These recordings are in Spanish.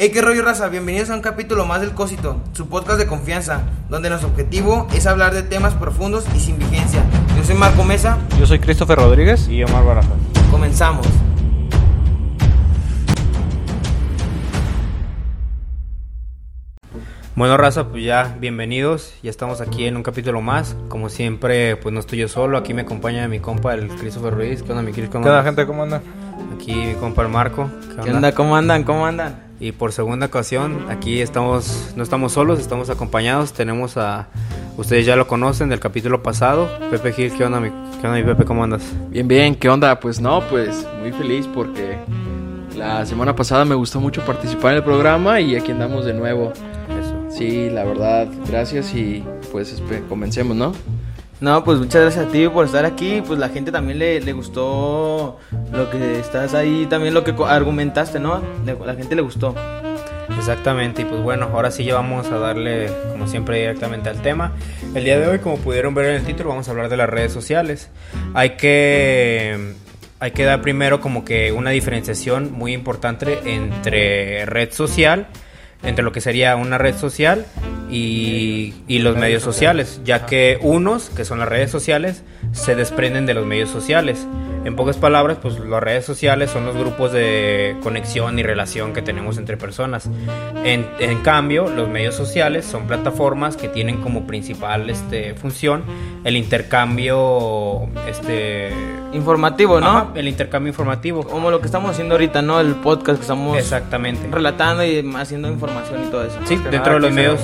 Hey, qué rollo raza, bienvenidos a un capítulo más del Cósito, su podcast de confianza, donde nuestro objetivo es hablar de temas profundos y sin vigencia. Yo soy Marco Mesa, Yo soy Christopher Rodríguez y Omar Barajas. comenzamos. Bueno, raza, pues ya bienvenidos. Ya estamos aquí en un capítulo más. Como siempre, pues no estoy yo solo. Aquí me acompaña mi compa, el Christopher Ruiz. ¿Qué onda, mi Chris? ¿Cómo ¿Qué onda, gente? ¿Cómo andan? Aquí mi compa, el Marco. ¿Qué onda? ¿Cómo andan? ¿Cómo andan? Y por segunda ocasión, aquí estamos, no estamos solos, estamos acompañados. Tenemos a, ustedes ya lo conocen del capítulo pasado, Pepe Gil. ¿Qué onda, mi, qué onda, mi Pepe? ¿Cómo andas? Bien, bien, ¿qué onda? Pues no, pues muy feliz porque la semana pasada me gustó mucho participar en el programa y aquí andamos de nuevo. Eso. Sí, la verdad, gracias y pues comencemos, ¿no? No, pues muchas gracias a ti por estar aquí. Pues la gente también le, le gustó lo que estás ahí, también lo que argumentaste, ¿no? Le- la gente le gustó. Exactamente, y pues bueno, ahora sí ya vamos a darle, como siempre, directamente al tema. El día de hoy, como pudieron ver en el título, vamos a hablar de las redes sociales. Hay que, hay que dar primero como que una diferenciación muy importante entre red social, entre lo que sería una red social y, y los medios sociales, ya que unos, que son las redes sociales, se desprenden de los medios sociales. En pocas palabras, pues las redes sociales son los grupos de conexión y relación que tenemos entre personas. En, en cambio, los medios sociales son plataformas que tienen como principal este, función el intercambio, este, Informativo, ¿no? ajá, el intercambio informativo. Como lo que estamos haciendo ahorita, ¿no? El podcast que estamos Exactamente. relatando y haciendo información y todo eso. Sí, dentro de los medios.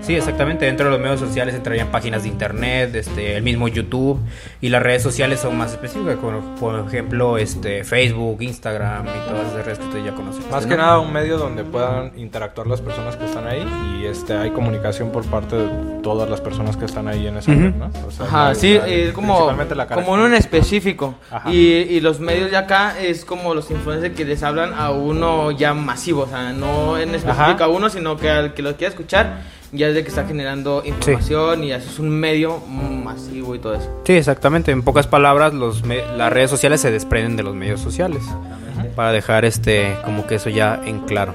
Sí, exactamente. Dentro de los medios sociales entrarían páginas de internet, este, el mismo YouTube y las redes sociales son más específicas, como por ejemplo, este, Facebook, Instagram y todas esas redes que ustedes ya conocen. Más que nada un medio donde puedan interactuar las personas que están ahí y este hay comunicación por parte de todas las personas que están ahí en esa Ujú. red, ¿no? O sea, Ajá, la- sí, la- es como, cara como uno en específico. Ajá. Y, y los medios de acá es como los influencers que les hablan a uno ya masivo, o sea, no en específico Ajá. a uno, sino que al que lo quiera escuchar ya es de que está generando información y eso es un medio masivo y todo eso. Sí, exactamente. En pocas palabras, los me- las redes sociales se desprenden de los medios sociales. Para dejar este, como que eso ya en claro.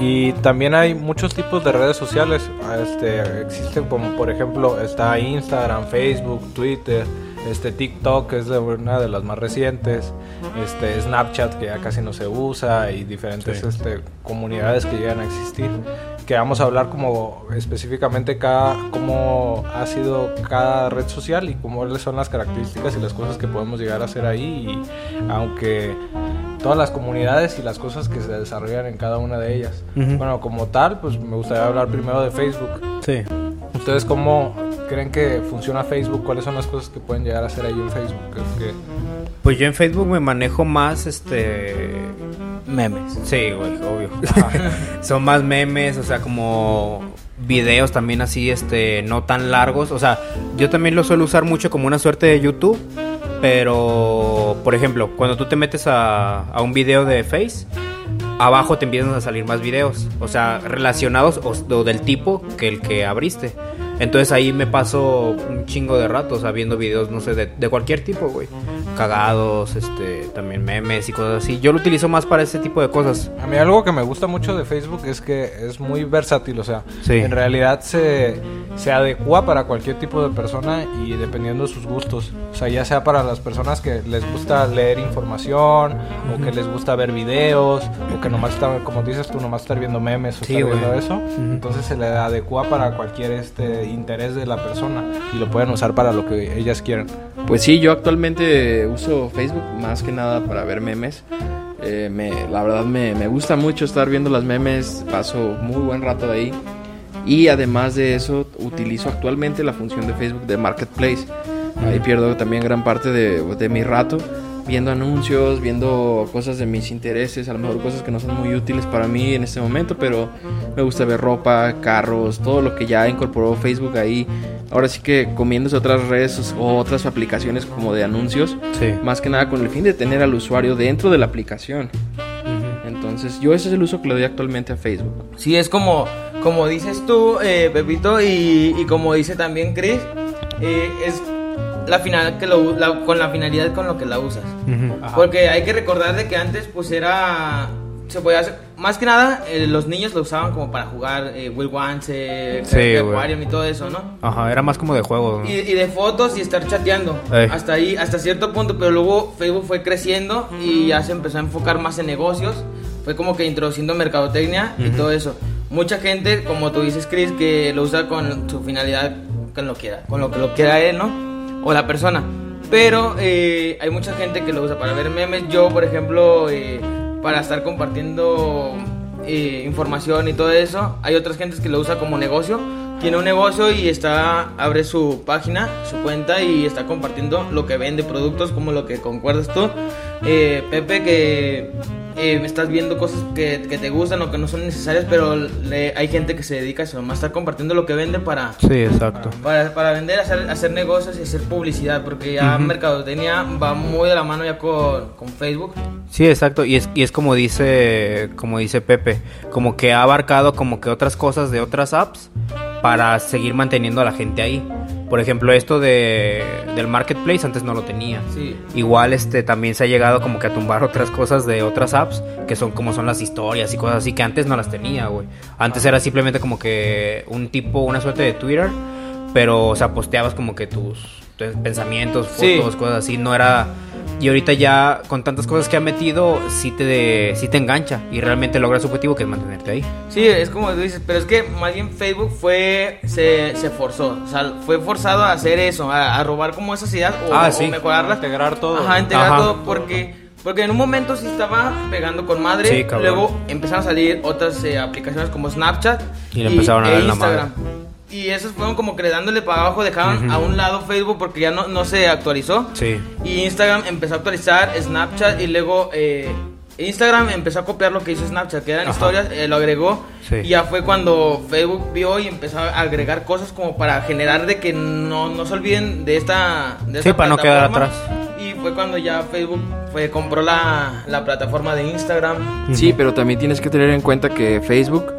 Y también hay muchos tipos de redes sociales. Este, existen como por ejemplo está Instagram, Facebook, Twitter, este TikTok que es de una de las más recientes, este Snapchat que ya casi no se usa y diferentes Sí. este, comunidades que llegan a existir. Que vamos a hablar como específicamente cada cómo ha sido cada red social y cuáles son las características y las cosas que podemos llegar a hacer ahí. Y aunque todas las comunidades y las cosas que se desarrollan en cada una de ellas. Ujú. Bueno, como tal, pues me gustaría hablar primero de Facebook. Sí. ¿Ustedes cómo creen que funciona Facebook? ¿Cuáles son las cosas que pueden llegar a hacer ahí en Facebook? Que- Pues yo en Facebook me manejo más, este, Memes. Sí, güey, obvio. Son más memes, o sea, como videos también así, este, no tan largos. O sea, yo también lo suelo usar mucho como una suerte de YouTube. Pero, por ejemplo, cuando tú te metes a, a un video de Face, abajo te empiezan a salir más videos. O sea, relacionados o, o del tipo que el que abriste. Entonces ahí me paso un chingo de rato, o sea, viendo videos, no sé, de, de cualquier tipo, güey. Cagados, este, también memes y cosas así. Yo lo utilizo más para ese tipo de cosas. A mí algo que me gusta mucho de Facebook es que es muy versátil, o sea, Sí. en realidad se, se adecua para cualquier tipo de persona y dependiendo de sus gustos. O sea, ya sea para las personas que les gusta leer información o que les gusta ver videos o que nomás están, como dices tú, nomás estar viendo memes o Sí, estar güey. viendo eso. Entonces se le adecua para cualquier este interés de la persona y lo pueden usar para lo que ellas quieran. Pues sí, yo actualmente uso Facebook más que nada para ver memes. Eh, me, la verdad me, me gusta mucho estar viendo las memes, paso muy buen rato ahí. Y además de eso, utilizo actualmente la función de Facebook de Marketplace. Ahí pierdo también gran parte de, de mi rato viendo anuncios, viendo cosas de mis intereses, a lo mejor cosas que no son muy útiles para mí en este momento, pero me gusta ver ropa, carros, todo lo que ya incorporó Facebook ahí. Ahora sí que comiéndose otras redes o otras aplicaciones como de anuncios, Sí. más que nada con el fin de tener al usuario dentro de la aplicación. Entonces, yo ese es el uso que le doy actualmente a Facebook. Sí, es como, como dices tú, eh, Pepito, y, y como dice también Chris, eh, es la final que lo, la- con la finalidad con lo que la usas. Ujú. Ajá. Porque hay que recordar de que antes pues era se podía hacer. Más que nada, eh, los niños lo usaban como para jugar eh, Will Wants, eh, Sí. Aquarium y todo eso, ¿no? Ajá, era más como de juego. ¿no? Y, y de fotos y estar chateando. Ey. Hasta ahí, hasta cierto punto. Pero luego Facebook fue creciendo y ya se empezó a enfocar más en negocios. Fue como que introduciendo mercadotecnia y todo eso. Mucha gente, como tú dices, Chris, que lo usa con su finalidad, con lo, quiera, con lo que lo quiera él, ¿no? O la persona. Pero eh, hay mucha gente que lo usa para ver memes. Yo, por ejemplo, eh, para estar compartiendo eh, información y todo eso. Hay otras gentes que lo usa como negocio. Tiene un negocio y está abre su página, su cuenta y está compartiendo lo que vende, productos como lo que concuerdas tú. Pepe, que eh, estás viendo cosas que, que te gustan o que no son necesarias, pero le- hay gente que se dedica a eso, nomás estar compartiendo lo que vende para, Sí, exacto. para, para vender, hacer, hacer negocios y hacer publicidad, porque ya mercadotecnia va muy de la mano ya con, con Facebook. Sí, exacto. Y es, y es como dice, como dice Pepe, como que ha abarcado como que otras cosas de otras apps para seguir manteniendo a la gente ahí. Por ejemplo, esto de, del marketplace antes no lo tenía. Sí. Igual este también se ha llegado como que a tumbar otras cosas de otras apps que son como son las historias y cosas así que antes no las tenía, güey. Antes era simplemente como que un tipo, una suerte de Twitter, pero o sea, posteabas como que tus, tus pensamientos, Sí. fotos, cosas así, no era y ahorita ya con tantas cosas que ha metido sí te sí te engancha y realmente logra su objetivo que es mantenerte ahí. Sí, es como tú dices, pero es que más bien Facebook fue, se, se forzó, o sea, fue forzado a hacer eso, a, a robar como esas ideas o, Ah, o sí. mejorarlas. Integrar todo. Ajá, integrar Ajá. todo porque, porque en un momento sí estaba pegando con madre, Sí, luego empezaron a salir otras eh, aplicaciones como Snapchat Y le empezaron a e dar la Instagram. Y esos fueron como que dándole para abajo, dejaron a un lado Facebook porque ya no, no se actualizó. Sí. Y Instagram empezó a actualizar, Snapchat y luego eh, Instagram empezó a copiar lo que hizo Snapchat, que eran Ajá. historias, eh, lo agregó. Sí. Y ya fue cuando Facebook vio y empezó a agregar cosas como para generar de que no, no se olviden de esta... De Sí, esta para no quedar atrás. Y fue cuando ya Facebook fue, compró la, la plataforma de Instagram. Sí, pero también tienes que tener en cuenta que Facebook,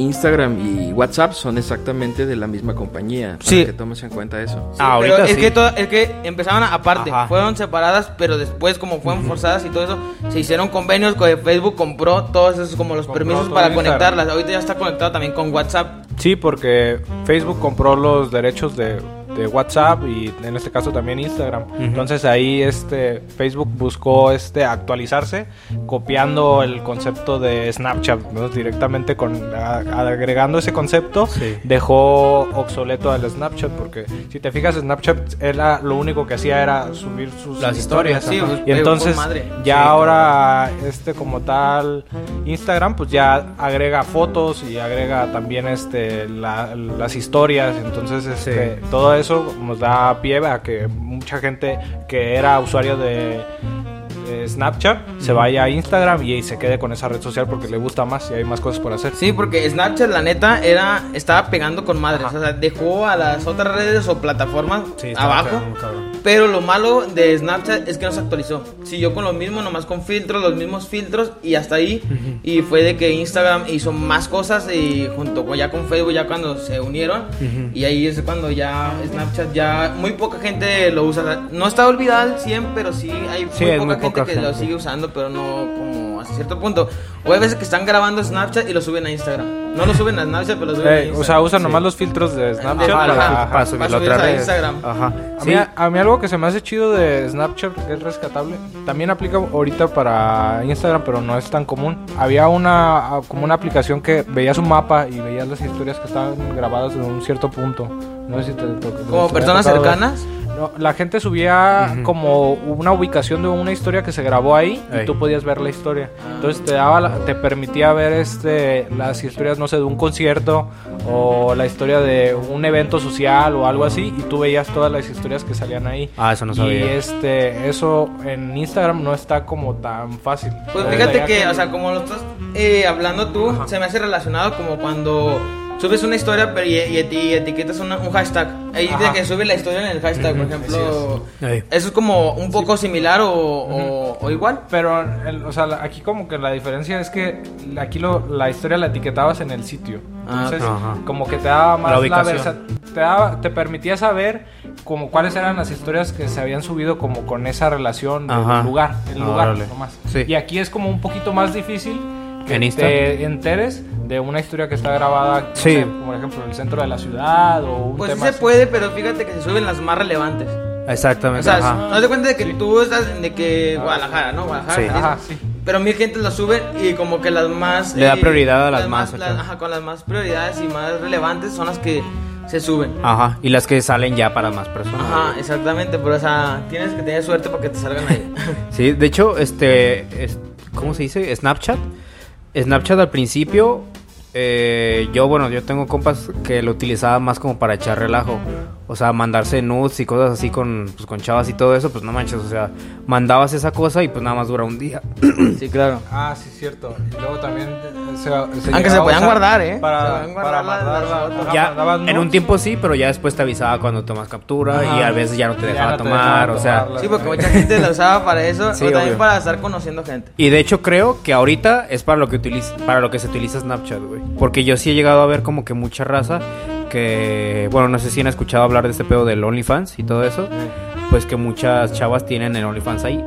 Instagram y WhatsApp son exactamente de la misma compañía. Para Sí. que tomes en cuenta eso. Sí, Ah, pero ahorita es sí. que, es que empezaban a- aparte, Ajá. fueron separadas, pero después como fueron forzadas y todo eso, se hicieron convenios con Facebook compró todos esos como los Compró permisos para conectarlas. Ahorita ya está conectado también con WhatsApp. Sí, porque Facebook compró los derechos de, de WhatsApp y en este caso también Instagram. Entonces ahí este Facebook buscó este actualizarse copiando el concepto de Snapchat, ¿no? directamente con a- agregando ese concepto Sí. dejó obsoleto al Snapchat porque si te fijas Snapchat era lo único que hacía era subir sus Las historias, Sí, ajá. pues, y entonces madre. ya Sí, ahora este como tal Instagram pues ya agrega fotos y agrega también este la- las historias entonces este, todo eso nos da pie a que mucha gente que era usuario de, de Snapchat se vaya a Instagram y, se quede con esa red social porque le gusta más y hay más cosas por hacer Sí, porque Snapchat la neta era estaba pegando con madres, o sea, dejó a las otras redes o plataformas Sí, abajo. Pero lo malo de Snapchat es que no se actualizó. Siguió con lo mismo, nomás con filtros, los mismos filtros y hasta ahí. Y fue de que Instagram hizo más cosas y junto con ya con Facebook ya cuando se unieron. Y ahí es cuando ya Snapchat ya muy poca gente lo usa. No está olvidado al 100, pero sí hay Sí, muy poca muy gente poca que lo gente. sigue usando, pero no como hasta cierto punto. O hay veces que están grabando Snapchat y lo suben a Instagram. No lo suben a Snapchat, pero lo suben a Eh, Instagram. o sea usan Sí. nomás los filtros de Snapchat Ajá, para- ajá. para subirlo para otra subirse a. Instagram. Ajá. A, Sí. mí, a mí algo que se me hace chido de Snapchat, que es rescatable, también aplica ahorita para Instagram, pero no es tan común. Había una como una aplicación que veías un mapa y veías las historias que estaban grabadas en un cierto punto. No sé si te, te- te- Como personas cercanas. La gente subía como una ubicación de una historia que se grabó ahí Ey. y tú podías ver la historia. Ah. Entonces te daba la- te permitía ver este las historias no sé de un concierto o la historia de un evento social o algo así y tú veías todas las historias que salían ahí. Ah, eso no Y sabía. este eso en Instagram no está como tan fácil. Pues fíjate que, o sea, como lo estás eh, hablando tú, se me hace relacionado como cuando subes una historia pero y, y y etiquetas una- un hashtag. Ahí Ajá. que sube la historia en el hashtag, por ejemplo. Eso es como un poco similar o, o- o igual. Pero, el- o sea, aquí como que la diferencia es que aquí lo, la historia la etiquetabas en el sitio. Ah, Entonces, Ajá. como que te daba más La ubicación. te, daba- te permitía saber como cuáles eran las historias que se habían subido como con esa relación del lugar, el Ah, lugar nomás. Sí. Y aquí es como un poquito más difícil que ¿En te enteres de una historia que está grabada, no Sí. sé, por ejemplo, en el centro de la ciudad o un Pues sí tema se así. puede, pero fíjate que se suben las más relevantes. O Exactamente. sea, ajá. no te cuenta de que tú estás de que Guadalajara, ¿no? Guadalajara. Sí. Ajá, sí. Pero mil gente lo sube y como que las más... eh, Le da prioridad a las más, las- acá. ajá, con las más prioridades y más relevantes son las que se suben. Ajá, y las que salen ya para más personas. Ajá, exactamente, pero o sea, tienes que tener suerte para que te salgan ahí. Sí, de hecho, este, es- ¿cómo se dice? Snapchat. Snapchat al principio, eh, yo, bueno, yo tengo compas que lo utilizaba más como para echar relajo. O sea, mandarse nudes y cosas así con, pues, con chavas y todo eso, pues no manches, o sea, mandabas esa cosa y pues nada más dura un día. sí, claro. Ah, sí, cierto. Y luego también se, se Aunque llegaba se podían guardar, ¿eh? Para, guardar para las- mandar las la- fotos. ajá, Ya, en un tiempo sí, pero ya después te avisaba cuando tomas captura y a veces ya no te dejaba no te tomar, dejaba o sea... tomarla. Sí, porque mucha gente la usaba para eso, Sí, o también obvio. para estar conociendo gente. Y de hecho creo que ahorita es para lo que utiliza, para lo que se utiliza Snapchat, güey. Porque yo sí he llegado a ver como que mucha raza que, bueno, no sé si han escuchado hablar de este pedo del OnlyFans y todo eso, pues que muchas chavas tienen el OnlyFans ahí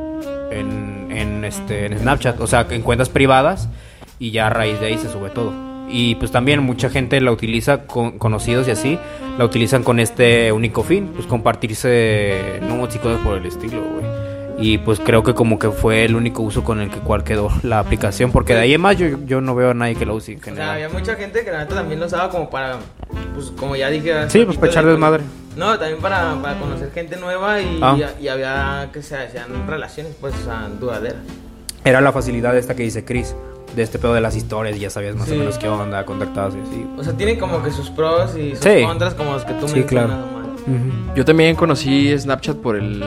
en, en este en Snapchat, o sea, en cuentas privadas y ya a raíz de ahí se sube todo. Y pues también mucha gente la utiliza con conocidos y así, la utilizan con este único fin, pues compartirse nudes y cosas por el estilo, güey. Y pues creo que como que fue el único uso con el que cual quedó la aplicación, porque de ahí en más yo, yo no veo a nadie que la use en O sea, general. había mucha gente que la neta también lo usaba como para, pues como ya dije... Sí, pues para echar de- desmadre. No, también para, para conocer gente nueva y, Ah. y, había que se hacían relaciones, pues, o sea, duraderas. Era la facilidad esta que dice Chris, de este pedo de las historias, y ya sabías más Sí. o menos qué onda, contactados y así. O sea, tienen como que sus pros y sus Sí. contras como los que tú Sí, mencionas, claro. Yo también conocí Snapchat por el.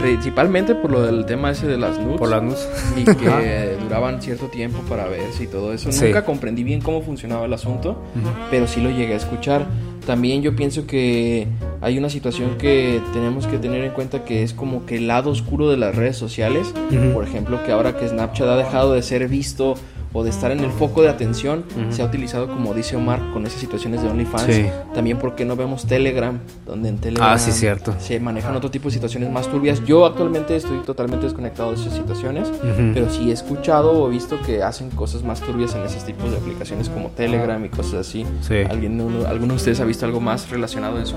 principalmente por lo del tema ese de las nudes. Por las nudes. Y que duraban cierto tiempo para verse y todo eso. Sí. Nunca comprendí bien cómo funcionaba el asunto, pero sí lo llegué a escuchar. También yo pienso que hay una situación que tenemos que tener en cuenta que es como que el lado oscuro de las redes sociales. Por ejemplo, que ahora que Snapchat ha dejado de ser visto o de estar en el foco de atención, Ujú. se ha utilizado, como dice Omar, con esas situaciones de OnlyFans. Sí. También porque no vemos Telegram, donde en Telegram Ah, sí, cierto. se manejan otro tipo de situaciones más turbias. Yo actualmente estoy totalmente desconectado de esas situaciones, Ujú. pero sí he escuchado o visto que hacen cosas más turbias en esos tipos de aplicaciones como Telegram y cosas así. Sí. ¿Alguien, uno- ¿Alguno de ustedes ha visto algo más relacionado a eso?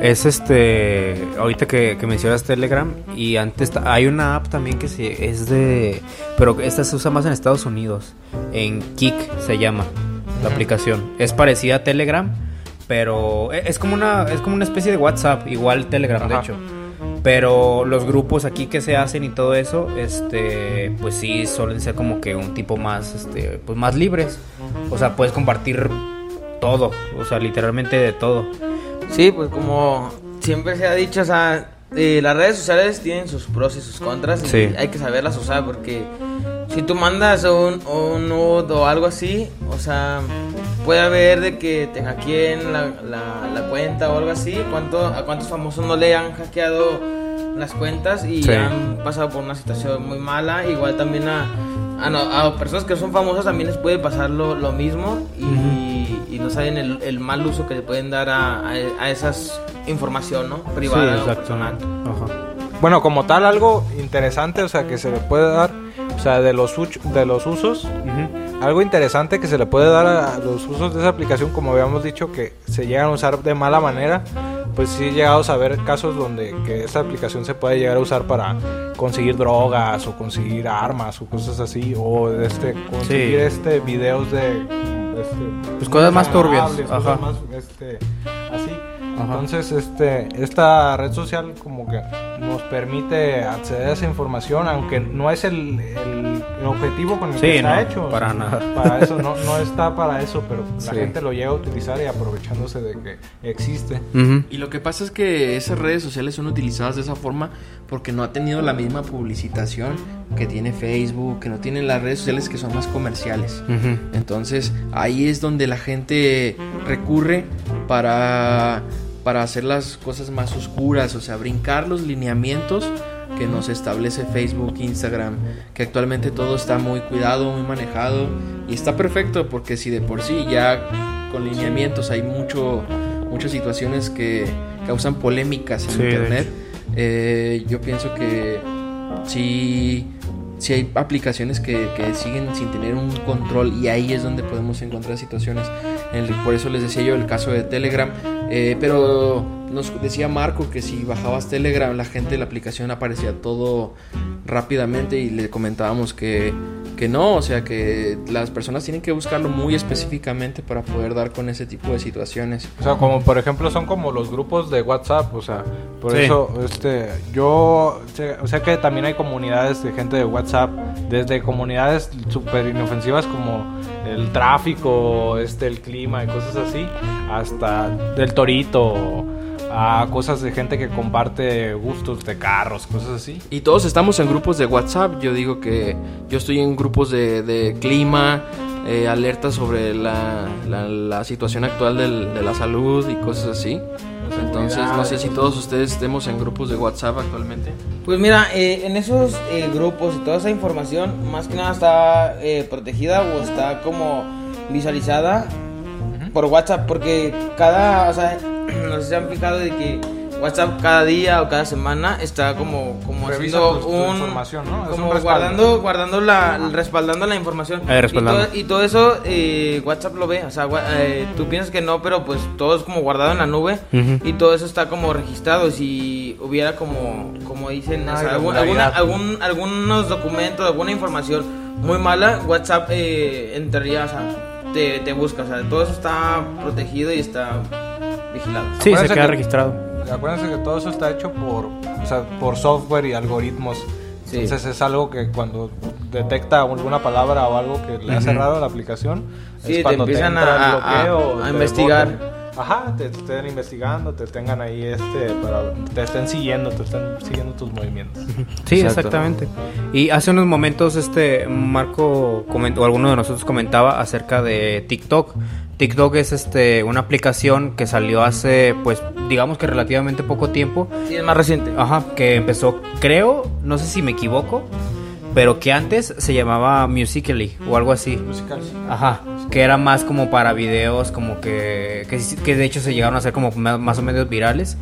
Es este. Ahorita que, que mencionas Telegram. Y antes hay una app también que se, es de. Pero esta se usa más en Estados Unidos. En Kik se llama la aplicación. Es parecida a Telegram. Pero e- es como una, es como una especie de WhatsApp. Igual Telegram, de hecho. Pero los grupos aquí que se hacen y todo eso, este, pues sí suelen ser como que un tipo más, este, pues más libres. O sea, puedes compartir todo, o sea, literalmente de todo. Sí, pues como siempre se ha dicho, o sea, eh, las redes sociales tienen sus pros y sus contras y hay que saberlas usar porque si tú mandas un, un nude o algo así, o sea, puede haber de que te hackeen la, la, la cuenta o algo así. ¿Cuánto, ¿A cuántos famosos no le han hackeado las cuentas y Sí. han pasado por una situación muy mala? Igual también a, a, no- a personas que son famosas también les puede pasar lo, lo mismo y, y no saben el, el mal uso que le pueden dar a, a, a esas información, ¿no? Privada o personal. Ajá. Bueno, como tal, algo interesante, o sea, que se le puede dar, o sea, de los, de los usos, algo interesante que se le puede dar a los usos de esa aplicación, como habíamos dicho, que se llegan a usar de mala manera, pues sí he llegado a saber casos donde que esta aplicación se puede llegar a usar para conseguir drogas o conseguir armas o cosas así, o este, conseguir Sí. este, videos de... Este, Pues cosas más turbias, cosas ajá. más, este, así. Ajá. Entonces, este, esta red social como que nos permite acceder a esa información, aunque no es el, el- el objetivo con el Sí, que está no, hecho. para O sea, nada. Para eso, no, no está para eso, pero la Sí. gente lo llega a utilizar y aprovechándose de que existe. Y lo que pasa es que esas redes sociales son utilizadas de esa forma porque no ha tenido la misma publicitación que tiene Facebook, que no tienen las redes sociales que son más comerciales. Entonces ahí es donde la gente recurre para, para hacer las cosas más oscuras, o sea, brincar los lineamientos que nos establece Facebook, Instagram, que actualmente todo está muy cuidado, muy manejado y está perfecto porque si de por sí ya con lineamientos hay mucho, muchas situaciones que causan polémicas en Sí, Internet, eh, yo pienso que sí si hay aplicaciones que, que siguen sin tener un control y ahí es donde podemos encontrar situaciones. El- por eso les decía yo el caso de Telegram. Eh, pero nos decía Marco que si bajabas Telegram, la gente de la aplicación aparecía todo rápidamente y le comentábamos que, que no, o sea que las personas tienen que buscarlo muy específicamente para poder dar con ese tipo de situaciones. O sea, como por ejemplo son como los grupos de WhatsApp, o sea, por Sí. eso este yo o sea que también hay comunidades de gente de WhatsApp, desde comunidades súper inofensivas como el tráfico, este el clima y cosas así, hasta del torito a cosas de gente que comparte gustos de carros, cosas así. Y todos estamos en grupos de WhatsApp. Yo digo que yo estoy en grupos de, de clima, eh, alertas sobre la, la- situación actual de la salud y cosas así. Entonces, no sé si todos ustedes estemos en grupos de WhatsApp actualmente. Pues mira, eh, en esos eh, grupos y toda esa información, más que nada está eh, protegida o está como visualizada por WhatsApp, porque cada, o sea, no sé si se han fijado de que WhatsApp cada día o cada semana está como, como Revisa haciendo tu- tu un, información, ¿no? Es como un guardando, guardando la, respaldando la información. Eh, respaldando. Y, todo, y todo eso eh, WhatsApp lo ve, o sea, eh, tú piensas que no, pero pues todo es como guardado en la nube Ujú. y todo eso está como registrado. Si hubiera como, como dicen, o Una sea, algún- alguna- algún- algunos documentos, alguna información muy mala, WhatsApp eh, entraría, o sea, te, te busca, o sea, todo eso está protegido y está vigilado. Sí, se queda que- registrado. Acuérdense que todo eso está hecho por, o sea, por software y algoritmos. Sí. Entonces es algo que cuando detecta alguna palabra o algo que le hace Ujú. raro a la aplicación, Sí, es te cuando te, empiezan entra a- el bloqueo. a- o a te investigar. Ajá, te te estén investigando, te tengan ahí este, para, te estén siguiendo, te estén siguiendo tus movimientos. Sí, Exacto. exactamente. Y hace unos momentos este Marco comentó, o alguno de nosotros comentaba acerca de TikTok. TikTok es este una aplicación que salió hace pues digamos que relativamente poco tiempo. Sí, es más reciente. Ajá, que empezó, creo, no sé si me equivoco, pero que antes se llamaba Musically o algo así. Musical. Ajá, que era más como para videos, como que, que, de hecho se llegaron a hacer como más o menos virales,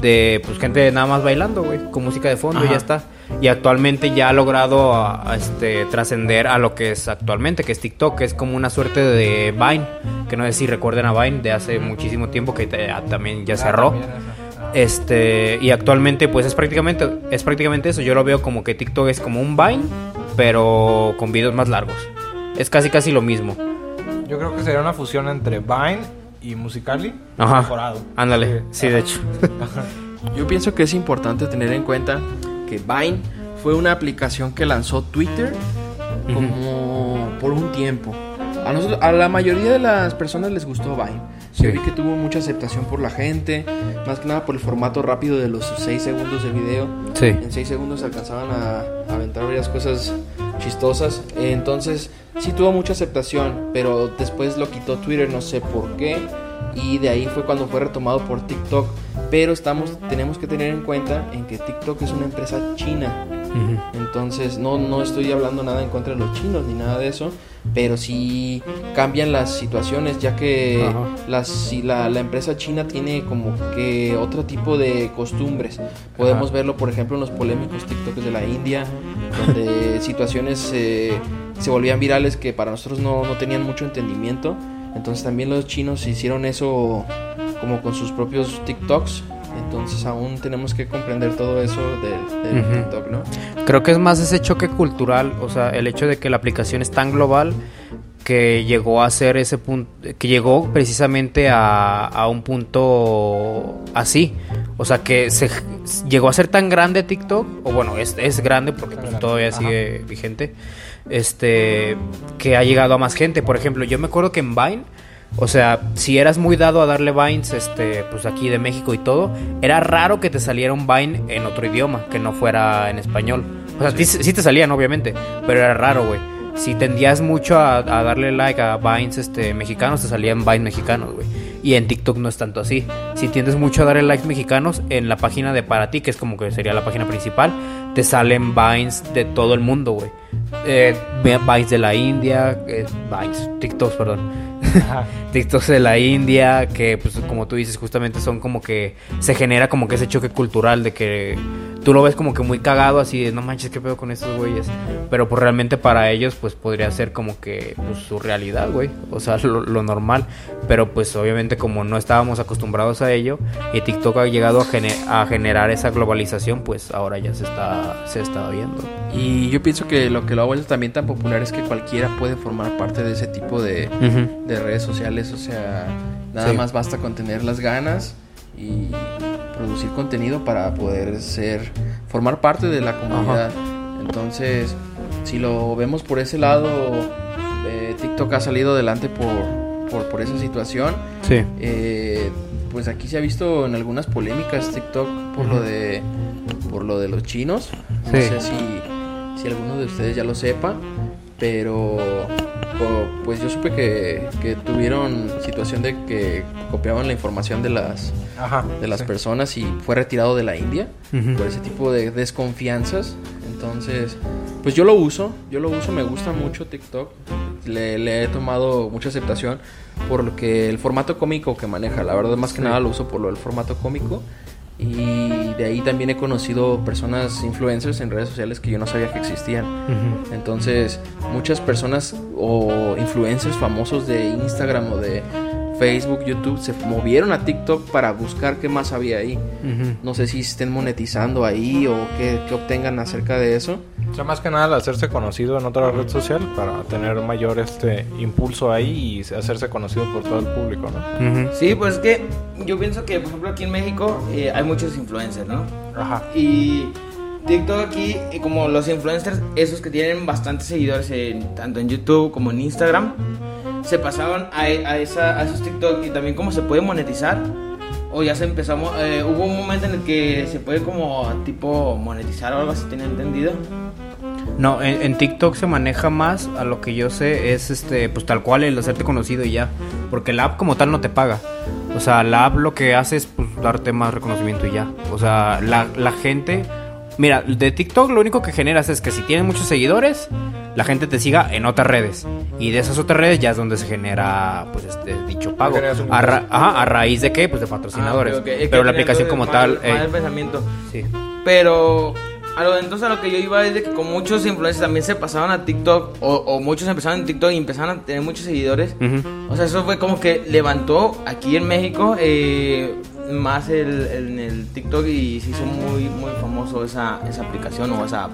de pues gente nada más bailando, güey, con música de fondo y ya está. Y actualmente ya ha logrado a- a, este, trascender a lo que es actualmente, que es TikTok, que es como una suerte de Vine, que no sé si recuerden a Vine de hace muchísimo tiempo, que te- ah, también ya cerró. Ah. Este, y actualmente pues es prácticamente es prácticamente eso. Yo lo veo como que TikTok es como un Vine, pero con videos más largos. Es casi casi lo mismo. Yo creo que sería una fusión entre Vine y Musicali Ajá. mejorado. Ándale, sí, de hecho. Yo pienso que es importante tener en cuenta que Vine fue una aplicación que lanzó Twitter como por un tiempo. A, nosotros- a la mayoría de las personas les gustó Vine. Sí. Yo vi que tuvo mucha aceptación por la gente, más que nada por el formato rápido de los 6 segundos de video. Sí. En 6 segundos alcanzaban a, a aventar varias cosas chistosas. Entonces, sí tuvo mucha aceptación, pero después lo quitó Twitter, no sé por qué. Y de ahí fue cuando fue retomado por TikTok. Pero estamos, tenemos que tener en cuenta en que TikTok es una empresa china. Entonces, no, no estoy hablando nada en contra de los chinos ni nada de eso, pero sí cambian las situaciones, ya que las, si la, la empresa china tiene como que otro tipo de costumbres. Podemos verlo, por ejemplo, en los polémicos TikToks de la India, donde situaciones eh, se volvían virales que para nosotros no, no tenían mucho entendimiento. Entonces, también los chinos hicieron eso como con sus propios TikToks. Entonces, aún tenemos que comprender todo eso del, Ujú. TikTok, ¿no? Creo que es más ese choque cultural, o sea, el hecho de que la aplicación es tan global que llegó a ser ese punto, que llegó precisamente a, a un punto así. O sea, que se llegó a ser tan grande TikTok, o bueno, es, es grande porque pues, todavía Ajá. sigue vigente, este, que ha llegado a más gente. Por ejemplo, yo me acuerdo que en Vine, o sea, si eras muy dado a darle Vines, este, pues aquí de México y todo, era raro que te saliera un Vine en otro idioma, que no fuera en español. O sea, sí, sí te salían, obviamente, pero era raro, güey. Si tendías mucho a, a darle like a Vines este, mexicanos, te salían Vines mexicanos, güey. Y en TikTok no es tanto así. Si tiendes mucho a darle likes mexicanos, en la página de para ti, que es como que sería la página principal, te salen Vines de todo el mundo, güey. Eh, Vines de la India, eh, Vines, TikToks, perdón. TikToks de la India, que pues como tú dices, justamente son como que se genera como que ese choque cultural de que tú lo ves como que muy cagado, así de no manches, qué pedo con estos güeyes. Pero pues realmente para ellos, pues podría ser como que pues, su realidad, güey. O sea, lo, lo normal. Pero pues obviamente como no estábamos acostumbrados a ello y TikTok ha llegado a, gene- a generar esa globalización, pues ahora ya se está, se está viendo. Y yo pienso que lo que lo ha vuelto también tan popular es que cualquiera puede formar parte de ese tipo de, Ujú. de redes sociales. O sea, nada Sí. más basta con tener las ganas y producir contenido para poder ser, formar parte de la comunidad. Entonces, si lo vemos por ese lado, eh, TikTok ha salido adelante por, por, por esa situación. Sí. Eh, pues aquí se ha visto en algunas polémicas TikTok por lo de por lo de los chinos. No Sí. sé si, si alguno de ustedes ya lo sepa, pero o- pues yo supe que, que tuvieron situación de que copiaban la información de las Ajá. de las sí. personas y fue retirado de la India por ese tipo de desconfianzas. Entonces, pues yo lo uso, yo lo uso, me gusta mucho TikTok. Le, le he tomado mucha aceptación por lo que el formato cómico que maneja. La verdad, más que Sí. nada lo uso por lo del formato cómico. Y de ahí también he conocido personas influencers en redes sociales que yo no sabía que existían. Entonces, muchas personas o influencers famosos de Instagram o de Facebook, YouTube se movieron a TikTok para buscar qué más había ahí. No sé si estén monetizando ahí o qué, qué obtengan acerca de eso. O sea, más que nada el hacerse conocido en otra red social para tener mayor este impulso ahí y hacerse conocido por todo el público, ¿no? Sí, pues es que yo pienso que, por ejemplo, aquí en México eh, hay muchos influencers, ¿no? Ajá. Y TikTok aquí, eh, como los influencers, esos que tienen bastantes seguidores en- tanto en YouTube como en Instagram, se pasaron a, a esa, a esos TikTok y también cómo se puede monetizar. O ya se empezamos, eh, hubo un momento en el que se puede como tipo monetizar o algo así, tenía entendido. No, en, en TikTok se maneja más, a lo que yo sé, es este, pues tal cual el hacerte conocido y ya. Porque la app como tal no te paga. O sea, la app lo que hace es pues, darte más reconocimiento y ya. O sea, la, la gente. Mira, de TikTok lo único que generas es que si tienes muchos seguidores, la gente te siga en otras redes. Y de esas otras redes ya es donde se genera, pues, este dicho pago. A, ra- ajá, a raíz de qué? Pues de patrocinadores. Ah, ok, ok. Es que Pero la aplicación como mal- tal. mal eh, el pensamiento. sí. Pero entonces a lo que yo iba es de que con muchos influencers también se pasaban a TikTok o, o muchos empezaron en TikTok y empezaron a tener muchos seguidores. Ujú. O sea, eso fue como que levantó aquí en México eh, más el, el- el TikTok y se hizo muy, muy famoso esa, esa aplicación o esa app.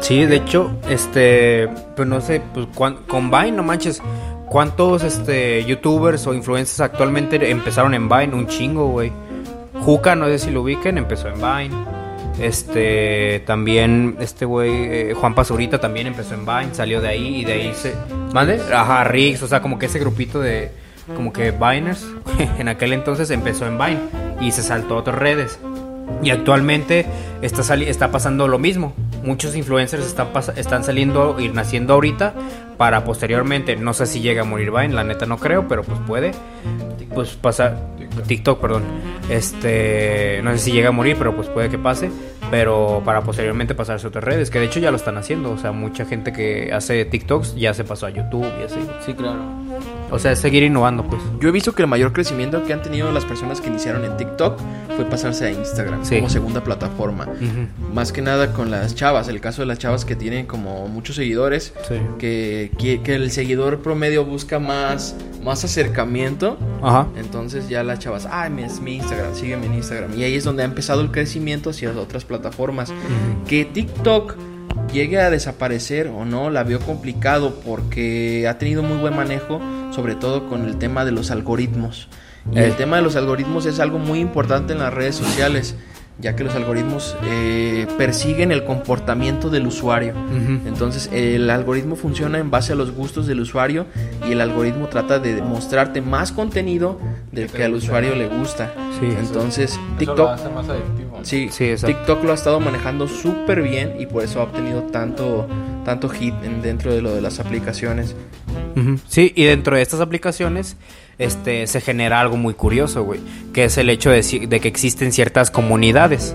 Sí, de hecho, este, pues no sé, pues cuan- con Vine, no manches, ¿cuántos este youtubers o influencers actualmente empezaron en Vine? Un chingo, güey. Juca, no sé si lo ubiquen, empezó en Vine. Este, también este güey eh, Juan Pazurita también empezó en Vine, salió de ahí y de ahí se ¿Mande? Ajá, Riggs, o sea, como que ese grupito de como que Viners en aquel entonces empezó en Vine y se saltó a otras redes. Y actualmente está, sali- está pasando lo mismo. Muchos influencers están, están saliendo y naciendo ahorita para posteriormente, no sé si llega a morir Vine, la neta no creo, pero pues puede. Pues pasar TikTok, perdón. Este, no sé si llega a morir, pero pues puede que pase, pero para posteriormente pasarse a otras redes, que de hecho ya lo están haciendo, o sea, mucha gente que hace TikToks ya se pasó a YouTube y así. Sí, claro. O sea, es seguir innovando, pues. Yo he visto que el mayor crecimiento que han tenido las personas que iniciaron en TikTok fue pasarse a Instagram Sí. como segunda plataforma. Ujú. Más que nada con las chavas, el caso de las chavas que tienen como muchos seguidores, Sí. que, que, que el seguidor promedio busca más, más acercamiento. Ajá. Entonces ya las chavas, ah, mi, es mi Instagram, sígueme en Instagram. Y ahí es donde ha empezado el crecimiento hacia otras plataformas. Que TikTok llegue a desaparecer o no, la veo complicado porque ha tenido muy buen manejo, sobre todo con el tema de los algoritmos. Y Eh. el tema de los algoritmos es algo muy importante en las redes sociales, ya que los algoritmos eh, persiguen el comportamiento del usuario. Entonces el algoritmo funciona en base a los gustos del usuario y el algoritmo trata de mostrarte más contenido del que al usuario le gusta. Sí. Entonces Eso lo TikTok, hace más adictivo. sí, Sí, exacto. TikTok lo ha estado manejando súper bien y por eso ha obtenido tanto, tanto hit en- dentro de lo de las aplicaciones. Sí, y dentro de estas aplicaciones este, se genera algo muy curioso, güey, que es el hecho de que existen ciertas comunidades.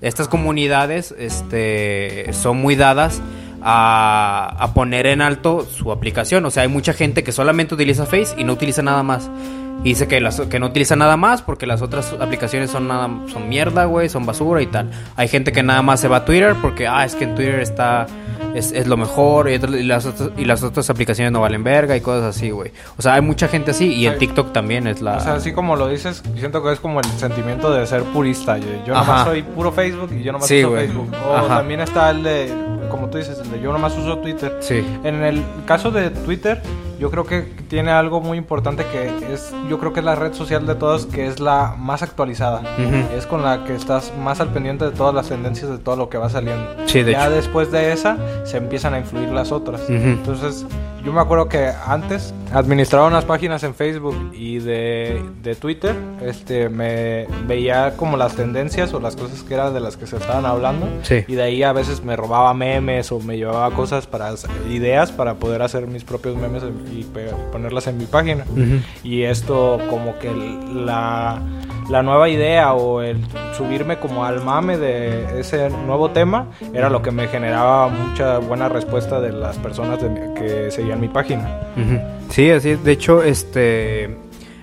Estas comunidades este, son muy dadas a, a poner en alto su aplicación. O sea, hay mucha gente que solamente utiliza Face y no utiliza nada más. Y dice que, las, que no utiliza nada más porque las otras aplicaciones son nada son mierda, güey, son basura y tal. Hay gente que nada más se va a Twitter porque, ah, es que en Twitter está es, es lo mejor y, las otras, y las otras aplicaciones no valen verga y cosas así, güey. O sea, hay mucha gente así y en. TikTok también es la... O sea, así como lo dices, siento que es como el sentimiento de ser purista. Yo, yo nomás soy puro Facebook y yo nomás Sí, uso güey. Facebook. O Ajá. también está el de, como tú dices, el de yo nomás uso Twitter. Sí. En el caso de Twitter, yo creo que tiene algo muy importante que es, yo creo que es la red social de todas que es la más actualizada. Es con la que estás más al pendiente de todas las tendencias de todo lo que va saliendo. Sí, de ya hecho. después de esa se empiezan a influir las otras. Entonces, yo me acuerdo que antes administraba unas páginas en Facebook y de, de Twitter, este, me veía como las tendencias o las cosas que eran de las que se estaban hablando. Sí. Y de ahí a veces me robaba memes o me llevaba cosas para ideas para poder hacer mis propios memes en- y ponerlas en mi página. Ujú. Y esto como que la, la nueva idea o el subirme como al mame de ese nuevo tema era lo que me generaba mucha buena respuesta de las personas de que seguían mi página. Ujú. Sí, así es. De hecho, este.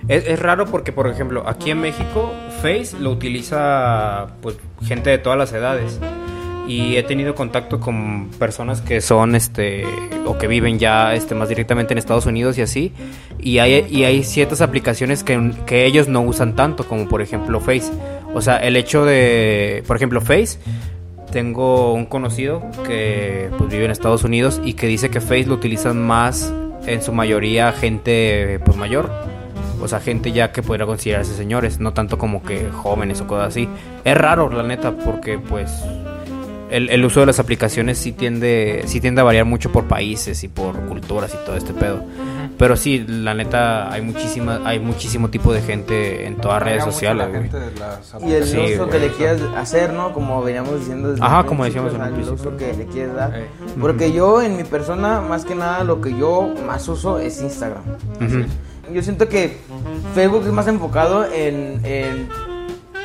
Es, es raro porque, por ejemplo, aquí en México, Face lo utiliza pues gente de todas las edades. Y he tenido contacto con personas que son, este, o que viven ya, este, más directamente en Estados Unidos y así. Y hay, y hay ciertas aplicaciones que, que ellos no usan tanto, como por ejemplo Face. O sea, el hecho de, por ejemplo, Face, tengo un conocido que pues, vive en Estados Unidos y que dice que Face lo utilizan más en su mayoría gente pues mayor. O sea, gente ya que podría considerarse señores, no tanto como que jóvenes o cosas así. Es raro, la neta, porque pues el, el uso de las aplicaciones sí tiende, sí tiende a variar mucho por países y por culturas y todo este pedo. Pero sí, la neta, hay muchísima, hay muchísimo tipo de gente en todas las redes sociales, güey. Y el Sí, uso güey, que le quieras hacer, ¿no? Como veníamos diciendo desde Ajá, el como decíamos en el principio. uso que le quieres dar. Eh, Porque yo, en mi persona, más que nada, lo que yo más uso es Instagram. Ujú. Yo siento que Facebook es más enfocado en, en,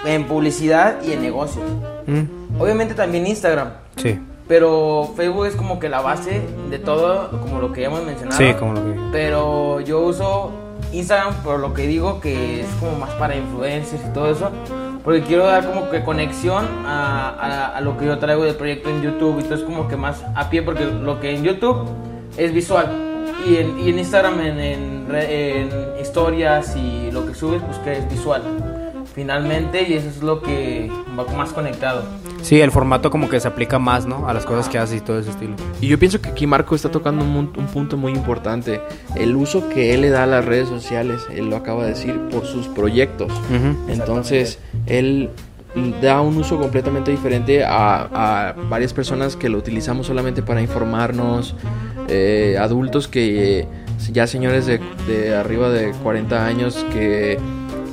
en publicidad y en negocios. Mm, Obviamente también Instagram. Sí, Pero Facebook es como que la base de todo, como lo que ya hemos mencionado. sí, como lo que... Pero yo uso Instagram por lo que digo que es como más para influencers y todo eso. Porque quiero dar como que conexión a, a- a lo que yo traigo del proyecto en YouTube. Y todo es como que más a pie porque lo que en YouTube es visual. Y en, y en Instagram, en, en en historias y lo que subes, pues que es visual. Finalmente, y eso es lo que va más conectado. Sí, el formato como que se aplica más, ¿no? A las cosas que haces y todo ese estilo. Y yo pienso que aquí Marco está tocando un, un punto muy importante. El uso que él le da a las redes sociales, él lo acaba de decir, por sus proyectos. Entonces, él da un uso completamente diferente a, a varias personas que lo utilizamos solamente para informarnos, eh, adultos que eh, ya señores de, de arriba de 40 años que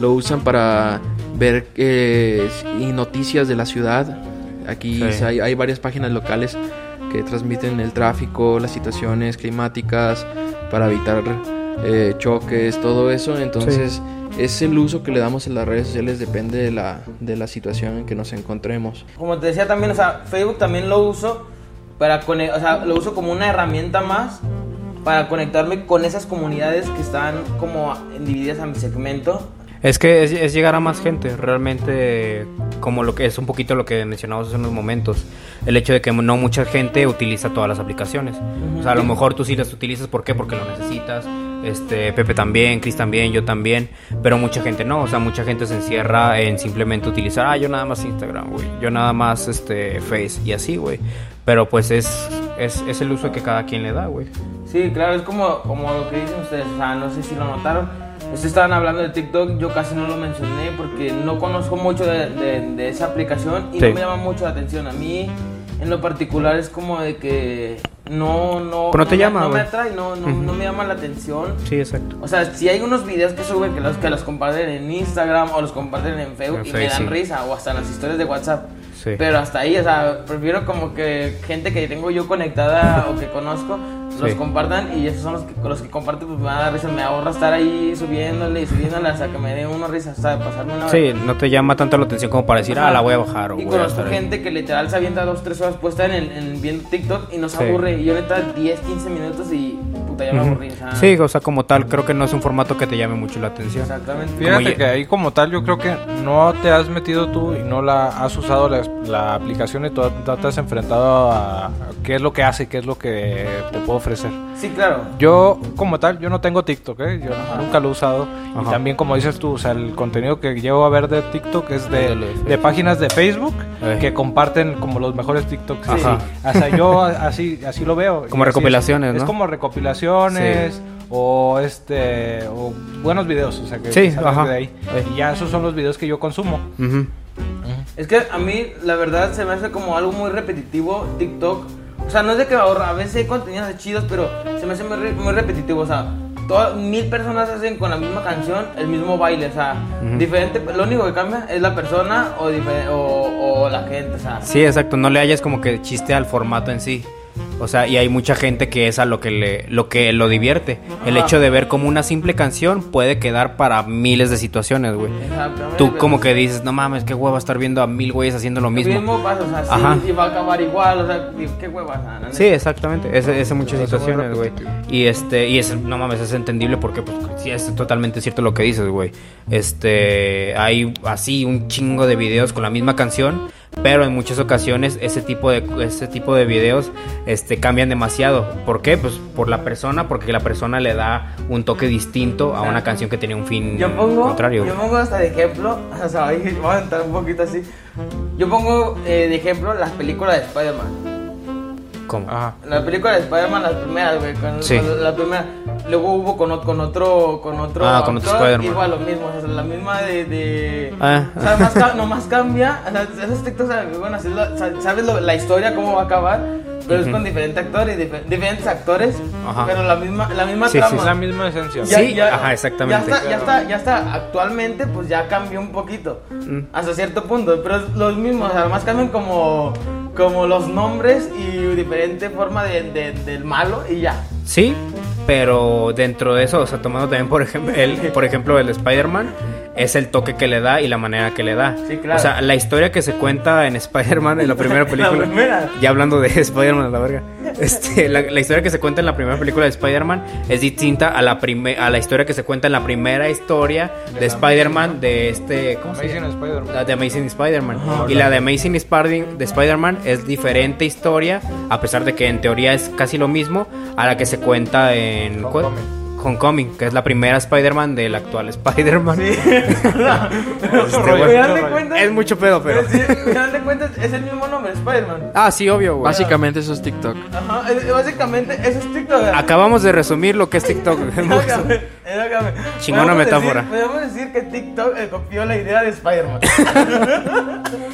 lo usan para ver eh, y noticias de la ciudad. Aquí Sí. hay, hay varias páginas locales que transmiten el tráfico, las situaciones climáticas para evitar eh, choques, todo eso. Entonces, es el uso que le damos en las redes sociales, depende de la, de la situación en que nos encontremos. como te decía también, o sea, Facebook también lo uso para o sea, lo uso como una herramienta más para conectarme con esas comunidades que están como divididas a mi segmento. Es que es, es llegar a más gente, realmente como lo que es un poquito lo que mencionamos hace unos momentos, el hecho de que no mucha gente utiliza todas las aplicaciones. O sea, a lo mejor tú sí las utilizas, ¿por qué? Porque lo necesitas. Este, Pepe también, Chris también, yo también, pero mucha gente no, o sea, mucha gente se encierra en simplemente utilizar, ah, yo nada más Instagram, güey, yo nada más este Face y así, güey. Pero pues es, es, es el uso que cada quien le da, güey. Sí, claro, es como, como lo que dicen ustedes, o sea, no sé si lo notaron. Ustedes estaban hablando de TikTok, yo casi no lo mencioné porque no conozco mucho de, de- de esa aplicación y Sí. no me llama mucho la atención. A mí, en lo particular, es como de que no, no, Pero no te me- llama, no me güey. atrae, no, no, no me llama la atención. Sí, exacto. O sea, si hay unos videos que suben que los, que los comparten en Instagram o los comparten en Facebook y me dan sí. risa o hasta en las historias de WhatsApp. Sí. Pero hasta ahí, o sea, prefiero como que gente que tengo yo conectada o que conozco los compartan y esos son los que, los que comparten, pues me da risa, me ahorra estar ahí subiéndole y subiéndole hasta que me dé una risa, hasta de pasarme una Sí, no te llama tanto la atención como para decir, ah, la voy a bajar o y conozco ahí. gente que literal se avienta dos, tres horas puesta en, el- en viendo TikTok y no se Sí. aburre. Y yo neta 10, 15 minutos y puta, ya me Ujú. aburrí. O sea, Sí, o sea, como tal, creo que no es un formato que te llame mucho la atención. Exactamente. Fíjate Como que ahí como tal yo creo que no te has metido tú y no la has usado la, la aplicación y tú no te has enfrentado a, a qué es lo que hace, qué es lo que te puede ofrecer. Sí, claro. Yo como tal, yo no tengo TikTok, ¿eh? yo nunca lo he usado. Y también como dices tú, o sea, el contenido que llevo a ver de TikTok es de, De páginas de Facebook Eh. que comparten como los mejores TikToks. Ajá. Sí. O sea, yo así, así lo veo. Como es. recopilaciones, Es ¿no? como recopilaciones o este o buenos videos, o sea, que Sí, ajá. de ahí. Eh. Y ya esos son los videos que yo consumo. Es que a mí, la verdad, se me hace como algo muy repetitivo TikTok. O sea, no es de que ahorra, a veces hay contenidos chidos, pero se me hace muy, re- muy repetitivo. O sea, todas, mil personas hacen con la misma canción el mismo baile. O sea, diferente. Lo único que cambia es la persona o, dife- o, o la gente. O sea, Sí, exacto, no le hayas como que chiste al formato en sí. O sea, y hay mucha gente que es a lo que le, lo que lo divierte. El hecho de ver como una simple canción puede quedar para miles de situaciones, güey. exactamente. Tú como que dices, no mames, qué hueva estar viendo a mil güeyes haciendo lo Lo mismo. mismo pasa, o sea, sí, Ajá. y va a acabar igual. O sea, qué hueva. Sí, exactamente. Ese muchas situaciones, güey. Y este, y es, no mames, es entendible porque pues sí es totalmente cierto lo que dices, güey. Este, hay así un chingo de videos con la misma canción, pero en muchas ocasiones ese tipo de ese tipo de videos este cambian demasiado. ¿Por qué? Pues por la persona, porque la persona le da un toque distinto a una canción que tenía un fin Yo pongo, contrario. yo pongo hasta de ejemplo, o sea, ahí voy a entrar un poquito así. Yo pongo eh, de ejemplo las películas de Spider-Man. ¿Cómo? Ajá. La película de Spider-Man, las primeras, güey. Con, Sí. la primera. Luego hubo con, con otro. Con otro. Ah, con otro actor, Spider-Man. Igual lo mismo, o sea, la misma de. de Ah. O sea, más nomás cambia. O sea, esos sea, bueno, así lo- sabes lo- la historia, cómo va a acabar. Pero es con diferentes actores, dife- diferentes actores. Ajá. Pero la misma, la misma Sí, sí, trama. Es la misma esencia. Sí, ajá, exactamente. Ya está, ya está, ya está. Actualmente, pues ya cambió un poquito. Mm. Hasta cierto punto. Pero es los mismos. Además cambian como, como los nombres y diferente forma de, de- del malo y ya. Sí, pero dentro de eso, o sea, tomando también por ejemplo el, por ejemplo el Spider-Man, es el toque que le da y la manera que le da. Sí, claro. O sea, la historia que se cuenta en Spider-Man en la primera La película. primera. Ya hablando de Spider-Man a la verga. Este, la, la historia que se cuenta en la primera película de Spider-Man es distinta a la prime- a la historia que se cuenta en la primera historia de, la Spider-Man de este ¿cómo se llama? La de Amazing Spider-Man. Y la de Amazing Spider- de Spider-Man es diferente historia, a pesar de que en teoría es casi lo mismo, a la que se cuenta en. Homecoming. Homecoming, que es la primera Spider-Man del actual Spider-Man. Este, Pero bueno, es mucho pedo, pero... Pero sí, de es el mismo nombre, Spider-Man. Ah, sí, obvio, güey. Básicamente eso es TikTok. Ajá, es- básicamente eso es TikTok. Acabamos de resumir lo que es TikTok. Chingona Podemos metáfora. decir- podemos decir que TikTok eh, copió la idea de Spider-Man.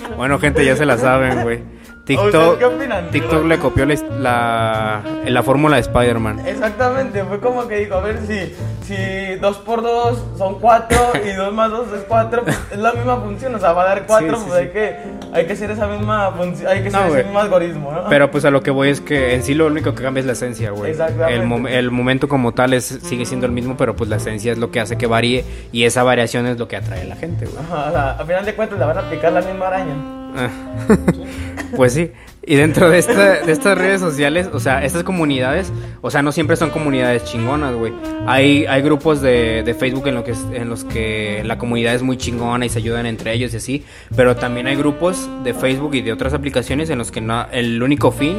bueno, gente, ya se la saben, güey. ¿Ustedes TikTok, qué opinan? TikTok le copió la, la, la fórmula de Spider-Man. Exactamente, fue como que dijo, a ver si, si 2 por 2 son 4 y 2 más 2 es 4, pues es la misma función, o sea, va a dar 4, Sí, sí, pues sí. hay que, hay que hacer esa misma función, hay que hacer ese mismo algoritmo, ¿no? Pero pues a lo que voy es que en sí lo único que cambia es la esencia, güey. Exactamente. El, mom- el momento como tal es, sigue siendo el mismo, pero pues la esencia es lo que hace que varíe y esa variación es lo que atrae a la gente, güey. Ajá, o sea, al final de cuentas le van a picar la misma araña. Pues sí. Y dentro de, esta- de estas redes sociales, o sea, estas comunidades, o sea, no siempre son comunidades chingonas, güey. Hay, hay grupos de, de Facebook en, lo que, en los que la comunidad es muy chingona y se ayudan entre ellos y así, pero también hay grupos de Facebook y de otras aplicaciones en los que no, el único fin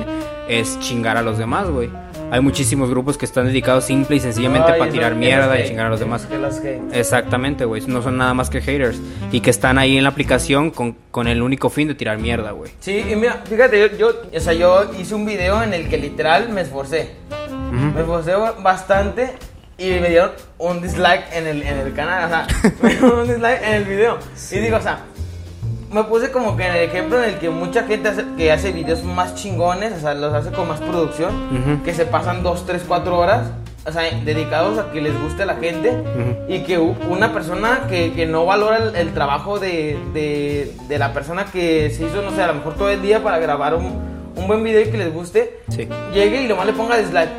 es chingar a los demás, güey. Hay muchísimos grupos que están dedicados simple y sencillamente para tirar que mierda y hate, chingar a los demás. Los. Exactamente, güey. No son nada más que haters. Y que están ahí en la aplicación con, con el único fin de tirar mierda, güey. Sí, y mira, fíjate, yo, yo, o sea, yo hice un video en el que literal me esforcé. Me esforcé bastante y me dieron un dislike en el, en el canal, o sea, me dieron un dislike en el video. Y digo, o sea, me puse como que en el ejemplo en el que mucha gente hace, que hace videos más chingones, o sea, los hace con más producción, Ujú. que se pasan 2, 3, 4 horas, o sea, dedicados a que les guste a la gente Ujú. y que una persona que, que no valora el, el trabajo de, de, de la persona que se hizo, no sé, a lo mejor todo el día para grabar un, un buen video y que les guste, Sí. llegue y lo más le ponga dislike.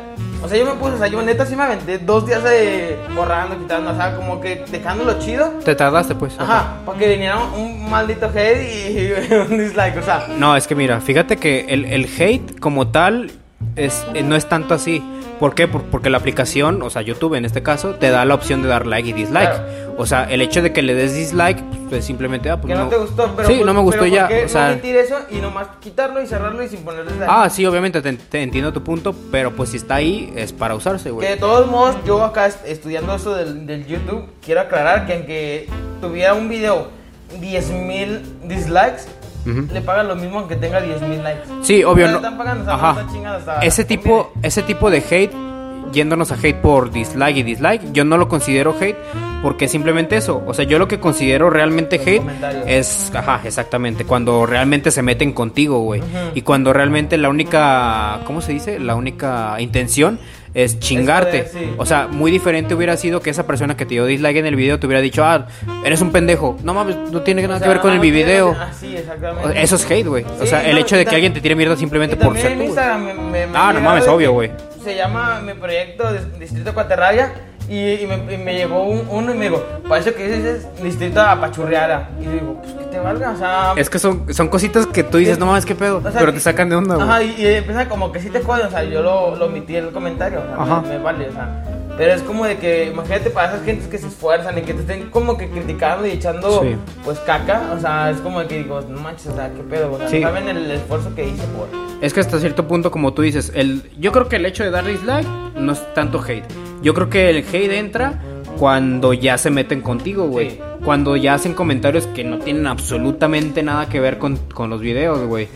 O sea, yo me puse, o sea, yo neta sí me aventé dos días de borrando, quitando, o sea, como que dejándolo chido. Te tardaste, pues. Ajá, para que viniera un maldito hate y un dislike, o sea. No, es que mira, fíjate que el, el hate como tal es, eh, no es tanto así. ¿Por qué? Por- porque la aplicación, o sea, YouTube en este caso, te da la opción de dar like y dislike. Claro. O sea, el hecho de que le des dislike, pues simplemente, ah, pues Que no, te gustó, pero. Sí, pues, no me gustó pero ya. ¿por qué O sea, no eso y nomás quitarlo y cerrarlo y sin ponerle like? ah, sí, obviamente te, te entiendo tu punto, pero pues si está ahí es para usarse, güey. Que de todos modos, yo acá est- estudiando eso del, del YouTube, quiero aclarar que aunque tuviera un video 10.000 dislikes, Le pagan lo mismo aunque tenga 10.000 likes. Sí, obvio, no. le están pagando, o sea, Ajá. no está chingada, está- Ese tipo, ese tipo de hate, yéndonos a hate por dislike y dislike, yo no lo considero hate porque es simplemente eso. O sea, yo lo que considero realmente Los hate es, ajá, exactamente, cuando realmente se meten contigo, güey. Y cuando realmente la única, ¿cómo se dice? La única intención es chingarte. sí. O sea, muy diferente hubiera sido que esa persona que te dio dislike en el video te hubiera dicho, ah, eres un pendejo. No mames, no tiene nada O que ver con el video. Ah, sí, exactamente. Eso es hate, güey. O sea, el no, hecho de que alguien te tire mierda simplemente por ser tú. güey. Instagram me, me- me Ah, no mames, obvio, güey. Se llama mi proyecto Dis- Distrito Cuaterraya y, y me, y me llegó un- uno y me dijo, parece que dices Distrito Apachurreada. Y digo, pues que te valga, o sea... Es que son, son cositas que tú dices, Es- no mames, qué pedo. o sea, pero te sacan de onda, güey. Ajá, y, y empieza como que sí te joden, o sea, yo lo, lo omití en el comentario, o sea, Ajá. me, me vale, o sea. Pero es como de que, imagínate para esas gentes que se esfuerzan y que te estén como que criticando y echando, Sí. pues, caca, o sea, es como de que digo, no manches, o sea, qué pedo, o sea, Sí. no saben el esfuerzo que hice por... Es que hasta cierto punto, como tú dices, el, yo creo que el hecho de dar dislike no es tanto hate. Yo creo que el hate entra cuando ya se meten contigo, güey. Sí. Cuando ya hacen comentarios que no tienen absolutamente nada que ver con, con los videos, güey.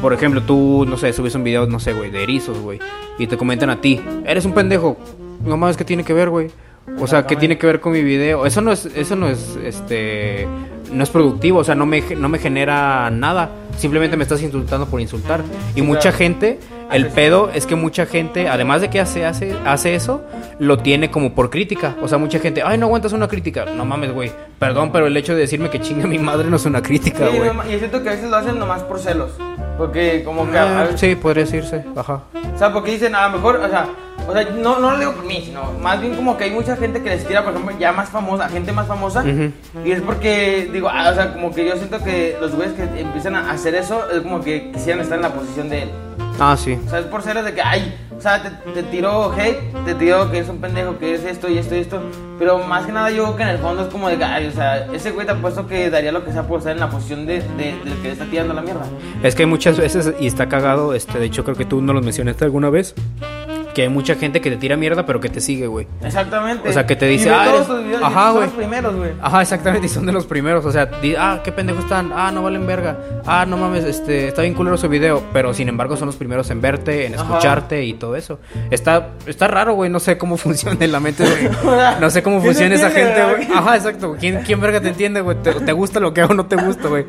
Por ejemplo, tú, no sé, subes un video, no sé, güey, de erizos, güey. Y te comentan a ti, eres un pendejo. No mames, ¿qué tiene que ver, güey? O sea, ¿qué tiene que ver con mi video? Eso no es, eso no es, este, no es productivo, o sea, no me, no me genera nada. Simplemente me estás insultando por insultar. Y mucha gente, el pedo es que mucha gente, además de que hace, hace, hace eso, lo tiene como por crítica. O sea, mucha gente, ay, no aguantas una crítica. No mames, güey. Perdón, pero el hecho de decirme que chinga mi madre no es una crítica, Sí, güey. no, y siento que a veces lo hacen nomás por celos, porque como que... Ah, veces- sí, podría decirse, ajá. O sea, porque dicen, a lo mejor, o sea, o sea no, no lo digo por mí, sino más bien como que hay mucha gente que les tira, por ejemplo, ya más famosa, gente más famosa. Y es porque, digo, ah, o sea, como que yo siento que los güeyes que empiezan a hacer eso es como que quisieran estar en la posición de él. Ah, sí. O sea, es por celos de que, ay, o sea, te, te tiró hate, te tiró que eres un pendejo, que eres esto y esto y esto. Pero más que nada yo creo que en el fondo es como de que, ay, o sea, ese güey te ha puesto que daría lo que sea por estar en la posición de, de, del que le está tirando la mierda. Es que hay muchas veces, y está cagado, este, de hecho creo que tú no lo mencionaste alguna vez, que hay mucha gente que te tira mierda pero que te sigue, güey. Exactamente. O sea, que te dice, y ah, todos eres- videos, Ajá, son güey. los primeros, güey. Ajá, exactamente, y son de los primeros, o sea, di- ah, qué pendejo están, ah, no valen verga, ah, no mames, este, está bien culero su video, pero sin embargo son los primeros en verte, en Ajá. escucharte y todo eso. Está, está raro, güey, no sé cómo funciona en la mente, güey, no sé cómo ¿Quién funciona esa gente, güey. Ajá, exacto, ¿quién, quién verga te entiende, güey? ¿Te, te gusta lo que hago o no te gusta, güey?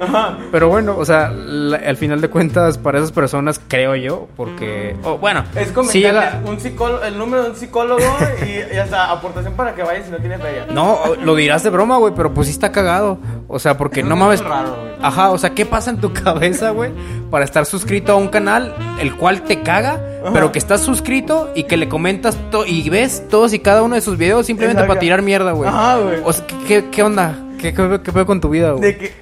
Pero bueno, o sea, la- al final de cuentas, para esas personas, creo yo, porque, oh, bueno, Es llega... un psicólogo, el número de un psicólogo y, y hasta aportación para que vayas si no tienes feria. No, lo dirás de broma, güey, pero pues sí está cagado. O sea, porque no es mames. raro. Ajá, o sea, ¿qué pasa en tu cabeza, güey? Para estar suscrito a un canal el cual te caga, pero que estás suscrito y que le comentas y ves todos y cada uno de sus videos simplemente Exacto. para tirar mierda, güey. Ajá, güey. O sea, ¿qué, qué, onda? ¿Qué, qué, qué pedo con tu vida, güey? De que,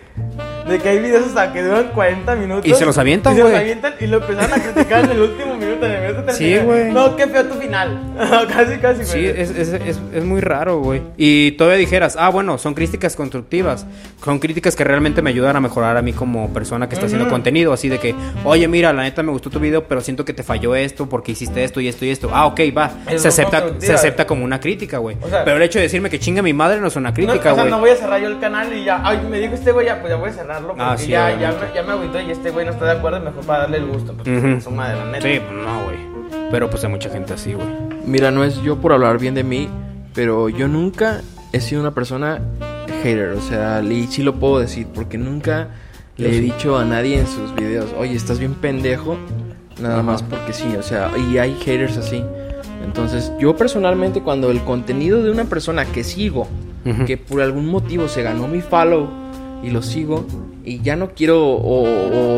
de que hay videos hasta que duran 40 minutos. Y se los avientan, Y se güey. los avientan y lo empezaron a criticar en el último minuto. En el minuto Sí, güey. No, qué feo tu final. casi, casi, güey. Sí, es, es, es, es muy raro, güey. Y todavía dijeras, ah, bueno, son críticas constructivas. Son críticas que realmente me ayudan a mejorar a mí como persona que está haciendo contenido. Así de que, oye, mira, la neta me gustó tu video, pero siento que te falló esto porque hiciste esto y esto y esto. Ah, ok, va. Se acepta, se acepta como una crítica, güey. O sea- pero el hecho de decirme que chinga mi madre no es una No, crítica, o sea, güey. no voy a cerrar yo el canal y ya. Ay, me dijo este güey, ya, pues ya voy a cerrarlo. Porque Ah, sí, ya, ya, me, ya me agüitó y este güey no está de acuerdo. Mejor para darle el gusto. Pues, su madre, la neta. Sí, pues no, güey. Pero pues hay mucha gente así, güey. Mira, no es yo por hablar bien de mí, pero yo nunca he sido una persona hater, o sea, y sí lo puedo decir, porque nunca le he dicho a nadie en sus videos, oye, estás bien pendejo, nada Ajá. más porque sí, o sea, y hay haters así. Entonces, yo personalmente cuando el contenido de una persona que sigo, Ujú. que por algún motivo se ganó mi follow, y lo sigo y ya no quiero o,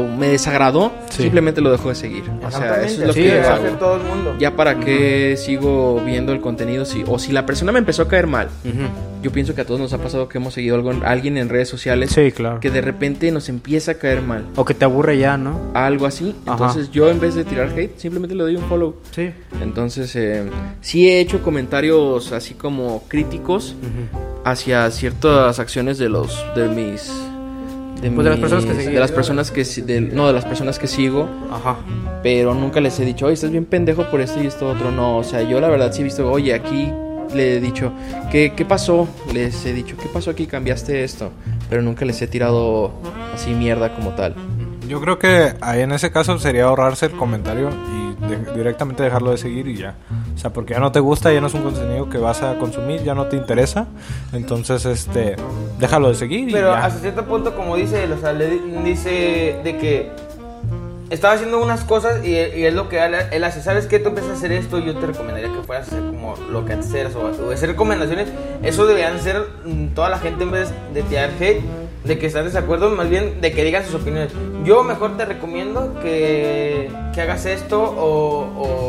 o me desagradó, Sí. simplemente lo dejo de seguir. O sea, eso es lo sí, que hago. hacer todo el mundo. Ya para qué sigo viendo el contenido si o si la persona me empezó a caer mal. Ujú. Yo pienso que a todos nos ha pasado que hemos seguido algo, a alguien en redes sociales Sí, claro. que de repente nos empieza a caer mal. O que te aburre ya, ¿no? Algo así. Ajá. Entonces yo en vez de tirar hate, simplemente le doy un follow. Sí. Entonces, eh, sí he hecho comentarios así como críticos hacia ciertas acciones de los de mis de, Pues de las personas que mis- seguí. de las personas que si- de- no de las personas que sigo, Ajá. pero nunca les he dicho, "Oye, estás bien pendejo por esto y esto otro." No, o sea, yo la verdad sí he visto, "Oye, aquí le he dicho, ¿qué, ¿qué pasó?" Les he dicho, "¿Qué pasó aquí? Cambiaste esto." Pero nunca les he tirado así mierda como tal. Yo creo que ahí en ese caso sería ahorrarse el comentario y de- directamente dejarlo de seguir y ya. O sea, porque ya no te gusta, ya no es un contenido que vas a consumir, ya no te interesa. Entonces, este, déjalo de seguir y Pero ya. hasta cierto punto, como dice él, o sea, le di- dice de que estaba haciendo unas cosas y, y es lo que él, hace. ¿Sabes qué? Tú empiezas a hacer esto yo te recomendaría que fueras a hacer como lo que antes eras o, o hacer recomendaciones. Eso deberían ser mm, toda la gente en vez de tirar hate, de que están desacuerdo, más bien de que digan sus opiniones. Yo mejor te recomiendo que, que hagas esto o,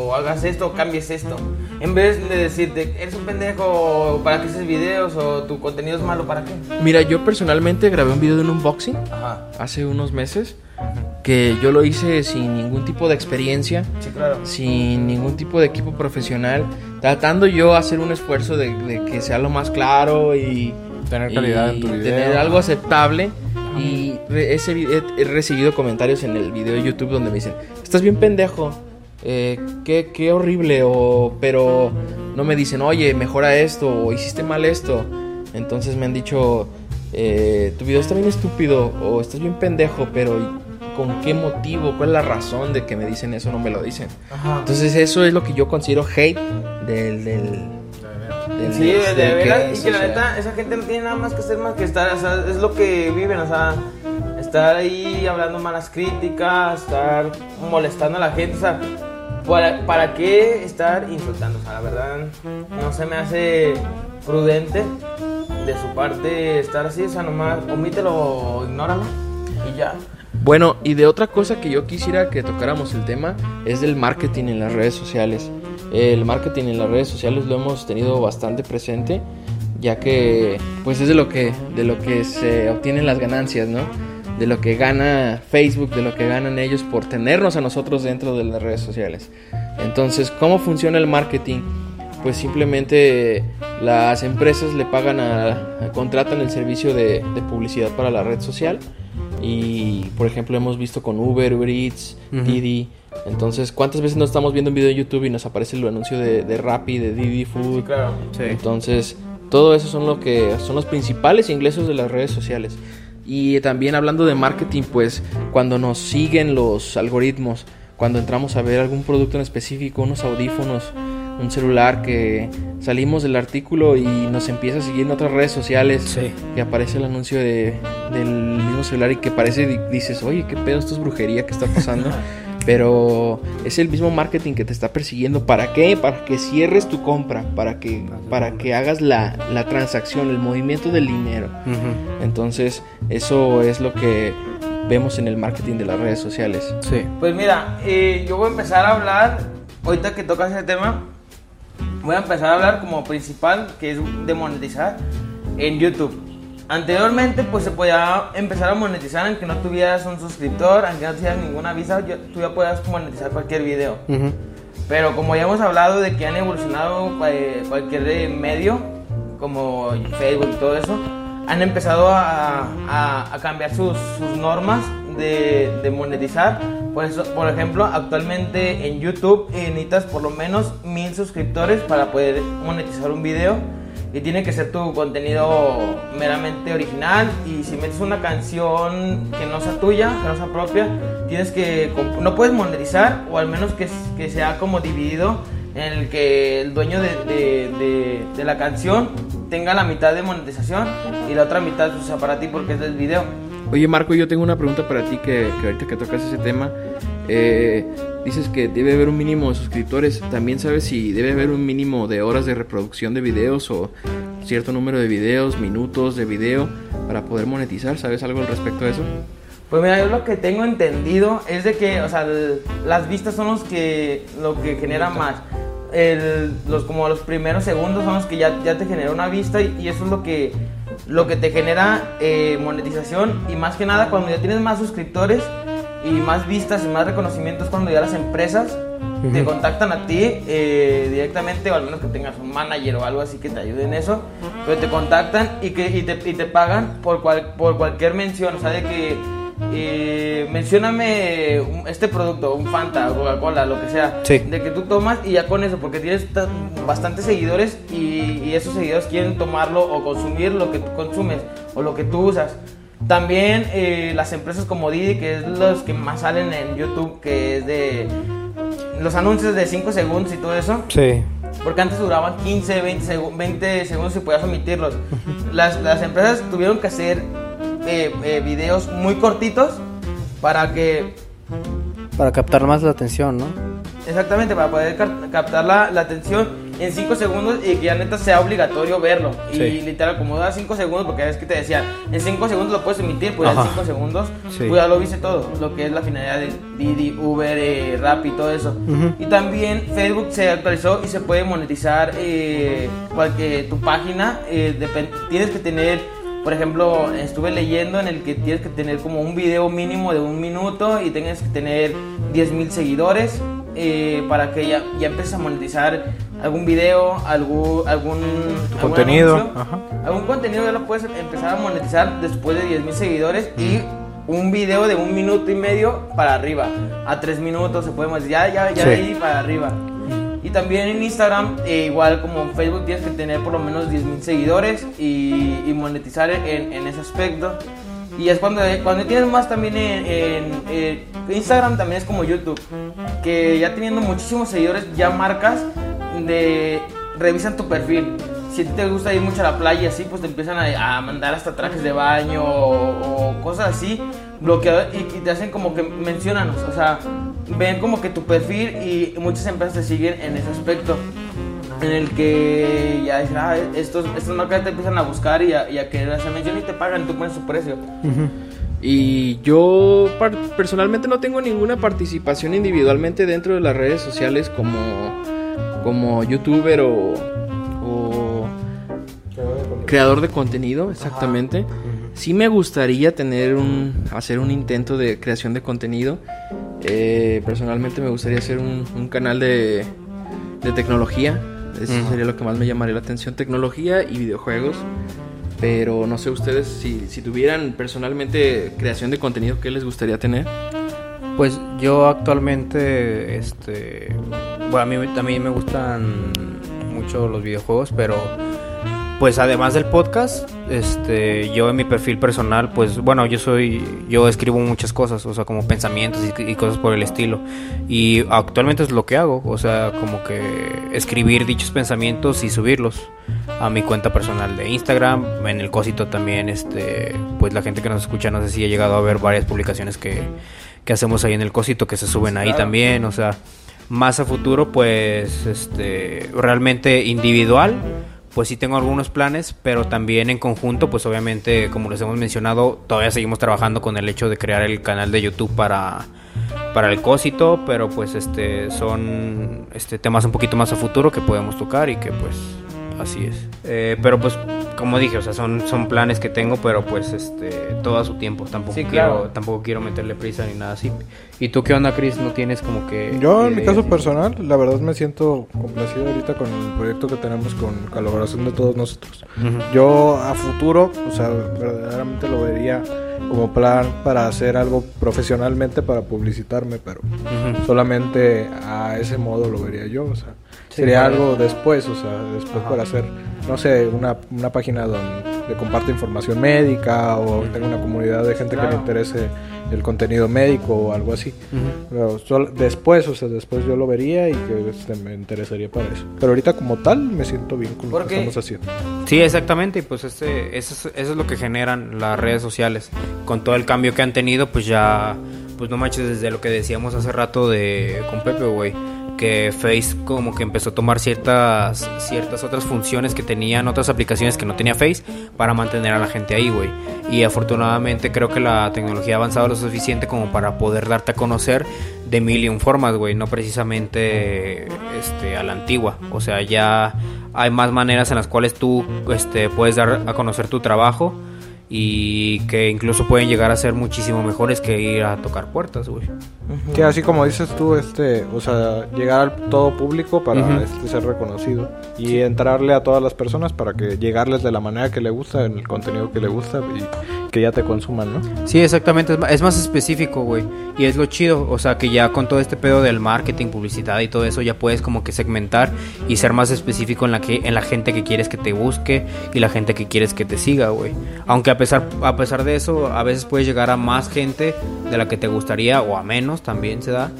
o hagas esto o cambies esto. En vez de decirte, eres un pendejo, para qué haces videos o tu contenido es malo, ¿para qué? Mira, yo personalmente grabé un video de un unboxing Ajá. hace unos meses que yo lo hice sin ningún tipo de experiencia, Sí, claro. sin ningún tipo de equipo profesional, tratando yo hacer un esfuerzo de, de que sea lo más claro y Tener calidad en tu video. tener algo aceptable y re- ese he, he recibido comentarios en el video de YouTube donde me dicen, estás bien pendejo, eh, qué, qué horrible, o, pero no me dicen, oye, mejora esto, o hiciste mal esto. Entonces me han dicho, eh, tu video está bien estúpido, o estás bien pendejo, pero ¿con qué motivo? ¿Cuál es la razón de que me dicen eso? No me lo dicen. Ajá. Entonces eso es lo que yo considero hate del... del, Sí, de, que es, y que la neta, esa gente no tiene nada más que hacer más que estar, o sea, es lo que viven, o sea, estar ahí hablando malas críticas, estar molestando a la gente, o sea, ¿para, para qué estar insultando? O sea, la verdad, no se me hace prudente de su parte estar así, o sea, nomás omítelo ignóralo y ya. Bueno, y de otra cosa que yo quisiera que tocáramos el tema es del marketing en las redes sociales. El marketing en las redes sociales lo hemos tenido bastante presente, ya que pues es de lo que de lo que se obtienen las ganancias, ¿no? De lo que gana Facebook, de lo que ganan ellos por tenernos a nosotros dentro de las redes sociales. Entonces, ¿cómo funciona el marketing? Pues simplemente las empresas le pagan a, contratan el servicio de, de publicidad para la red social y por ejemplo hemos visto con Uber, Uber Eats. Didi. Entonces, ¿cuántas veces no estamos viendo un video de YouTube y nos aparece el anuncio de, de Rappi, de Didi Food? Claro. Sí. Entonces, todo eso son lo que son los principales ingresos de las redes sociales. Y también hablando de marketing, pues cuando nos siguen los algoritmos, cuando entramos a ver algún producto en específico, unos audífonos, un celular que salimos del artículo y nos empieza a seguir en otras redes sociales Sí. y aparece el anuncio de, del mismo celular y que parece, di- dices, oye, qué pedo, esto es brujería que está pasando. Pero es el mismo marketing que te está persiguiendo. ¿Para qué? Para que cierres tu compra, para que, para que hagas la, la transacción, el movimiento del dinero. Entonces, eso es lo que vemos en el marketing de las redes sociales. Sí. Pues mira, eh, yo voy a empezar a hablar, ahorita que tocas ese tema, voy a empezar a hablar como principal, que es de monetizar en YouTube. Anteriormente, pues se podía empezar a monetizar aunque no tuvieras un suscriptor, aunque no tuvieras ninguna visa, tú ya podías monetizar cualquier video. Ujú. Pero como ya hemos hablado de que han evolucionado cualquier medio, como Facebook y todo eso, han empezado a, a- a cambiar sus, sus normas de, de monetizar. Por, eso, por ejemplo, actualmente en YouTube eh, necesitas por lo menos mil suscriptores para poder monetizar un video. Y tiene que ser tu contenido meramente original. Y si metes una canción que no sea tuya, que no sea propia, tienes que. No puedes monetizar, o al menos que, que sea como dividido en el que el dueño de, de- de- de la canción tenga la mitad de monetización y la otra mitad pues, sea para ti porque es del video. Oye, Marco, yo tengo una pregunta para ti que, que ahorita que tocas ese tema. eh, dices que debe haber un mínimo de suscriptores. ¿También sabes si debe haber un mínimo de horas de reproducción de videos o cierto número de videos, minutos de video para poder monetizar. ¿Sabes algo al respecto de eso? Pues mira, yo lo que tengo entendido es de que, o sea, el- las vistas son los que, lo que genera más. El- los, como los primeros segundos son los que ya, ya te genera una vista y, y eso es lo que, lo que te genera eh, monetización y más que nada cuando ya tienes más suscriptores y más vistas y más reconocimientos cuando ya las empresas te contactan a ti eh, directamente o al menos que tengas un manager o algo así que te ayude en eso, pero te contactan y, que, y, te, y te pagan por, cual, por cualquier mención, o sea, de que eh, mencióname este producto, un Fanta, Coca-Cola, lo que sea, Sí. de que tú tomas y ya con eso, porque tienes ta- bastantes seguidores y, y esos seguidores quieren tomarlo o consumir lo que tú consumes o lo que tú usas. También eh, las empresas como Didi, que es los que más salen en YouTube, que es de los anuncios de 5 segundos y todo eso. Sí. Porque antes duraban 15, 20, segu- 20 segundos y podías omitirlos. Las, las empresas tuvieron que hacer eh, eh, videos muy cortitos para que, Para captar más la atención, ¿no? exactamente, para poder cap- captar la, la atención en 5 segundos y que ya neta sea obligatorio verlo. Y literal, como da 5 segundos, porque es que te decía, en 5 segundos lo puedes emitir, pues en Ajá. 5 segundos, Sí. pues ya lo viste todo. Lo que es la finalidad de Didi, Uber, eh, Rappi, todo eso. Y también Facebook se actualizó y se puede monetizar eh, cualquier, tu página. eh, tienes que tener, por ejemplo, estuve leyendo en el que tienes que tener como un video mínimo de un minuto y tienes que tener 10 mil seguidores eh, para que ya, ya empieces a monetizar algún video, algún, algún algún contenido, anuncio. ajá. Algún contenido ya lo puedes empezar a monetizar después de 10 mil seguidores y un video de un minuto y medio para arriba. A 3 minutos se puede monetizar, ya, ya, ya Sí. de ahí para arriba. También en Instagram, eh, igual como en Facebook, tienes que tener por lo menos 10 mil seguidores y, y monetizar en, en ese aspecto. Y es cuando, cuando tienes más también en, en- en Instagram, también es como YouTube, que ya teniendo muchísimos seguidores, ya marcas de revisan tu perfil. Si a ti te gusta ir mucho a la playa así, pues te empiezan a, a mandar hasta trajes de baño o, o cosas así, bloqueado y, y te hacen como que mencionanos, o sea, ven como que tu perfil y muchas empresas te siguen en ese aspecto. En el que ya dicen, ah, estos, estas marcas te empiezan a buscar y a, y a querer hacer mención y te pagan, tú pones su precio. Y yo personalmente no tengo ninguna participación individualmente dentro de las redes sociales como, como youtuber o, o creador de contenido, exactamente. Sí me gustaría tener un, hacer un intento de creación de contenido. Eh, personalmente me gustaría hacer un, un canal de, de tecnología. Eso sería lo que más me llamaría la atención, tecnología y videojuegos. Pero no sé ustedes si, si tuvieran personalmente creación de contenido, ¿qué les gustaría tener? Pues yo actualmente, este, bueno, a mí también me gustan mucho los videojuegos, pero pues además del podcast, este, yo en mi perfil personal, pues bueno, yo soy, yo escribo muchas cosas, o sea, como pensamientos y, y cosas por el estilo. Y actualmente es lo que hago, o sea, como que escribir dichos pensamientos y subirlos a mi cuenta personal de Instagram, en el cosito también, este, pues la gente que nos escucha, no sé si ha llegado a ver varias publicaciones que, que hacemos ahí en el cosito, que se suben ahí también, o sea, más a futuro, pues, este, realmente individual, pues sí tengo algunos planes, pero también en conjunto, pues obviamente, como les hemos mencionado, todavía seguimos trabajando con el hecho de crear el canal de YouTube para para el cosito, pero pues este son este temas un poquito más a futuro que podemos tocar y que pues así es. Eh, pero pues como dije, o sea, son son planes que tengo, pero pues este todo a su tiempo, tampoco Sí, quiero claro. tampoco quiero meterle prisa ni nada así. ¿Y tú qué onda, Chris? ¿No tienes como que Yo, en mi ideas caso personal, la verdad me siento complacido ahorita con el proyecto que tenemos con colaboración de todos nosotros. Yo a futuro, o sea, verdaderamente lo vería como plan para hacer algo profesionalmente para publicitarme, pero solamente a ese modo lo vería yo, o sea, Sí, sería algo después, o sea, después Ajá. para hacer, no sé, una, una página donde comparte información médica o tenga una comunidad de gente que le interese el contenido médico o algo así. Pero después, o sea, después yo lo vería y que este, me interesaría para eso. Pero ahorita como tal me siento bien con lo que estamos haciendo. Sí, exactamente, y pues este, eso, es, eso es lo que generan las redes sociales. Con todo el cambio que han tenido, pues ya, pues no manches, desde lo que decíamos hace rato de con Pepe, güey, que Face como que empezó a tomar ciertas ciertas otras funciones que tenían otras aplicaciones que no tenía Face para mantener a la gente ahí, güey. Y afortunadamente creo que la tecnología ha avanzado lo suficiente como para poder darte a conocer de mil y un formas, güey, no precisamente este a la antigua. O sea, ya hay más maneras en las cuales tú este puedes dar a conocer tu trabajo y que incluso pueden llegar a ser muchísimo mejores que ir a tocar puertas, güey. Que así como dices tú, este, o sea, llegar al todo público para este, ser reconocido y entrarle a todas las personas para que llegarles de la manera que le gusta, en el contenido que le gusta y que ya te consuman, ¿no? Sí, exactamente, es más específico, güey. Y es lo chido, o sea, que ya con todo este pedo del marketing, publicidad y todo eso, ya puedes como que segmentar y ser más específico en la que en la gente que quieres que te busque y la gente que quieres que te siga, güey. Aunque a pesar a pesar de eso, a veces puedes llegar a más gente de la que te gustaría o a menos también se da.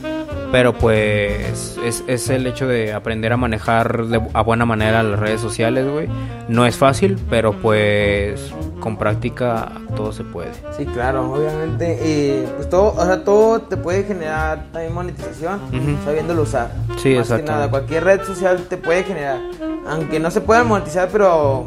Pero pues es, es el hecho de aprender a manejar de, a buena manera las redes sociales, güey. No es fácil, pero pues con práctica todo se puede. Sí, claro, obviamente. eh, pues todo, o sea, todo te puede generar también monetización Ujú. sabiéndolo usar. Sí, Más que exactamente. nada, cualquier red social te puede generar. Aunque no se pueda monetizar, pero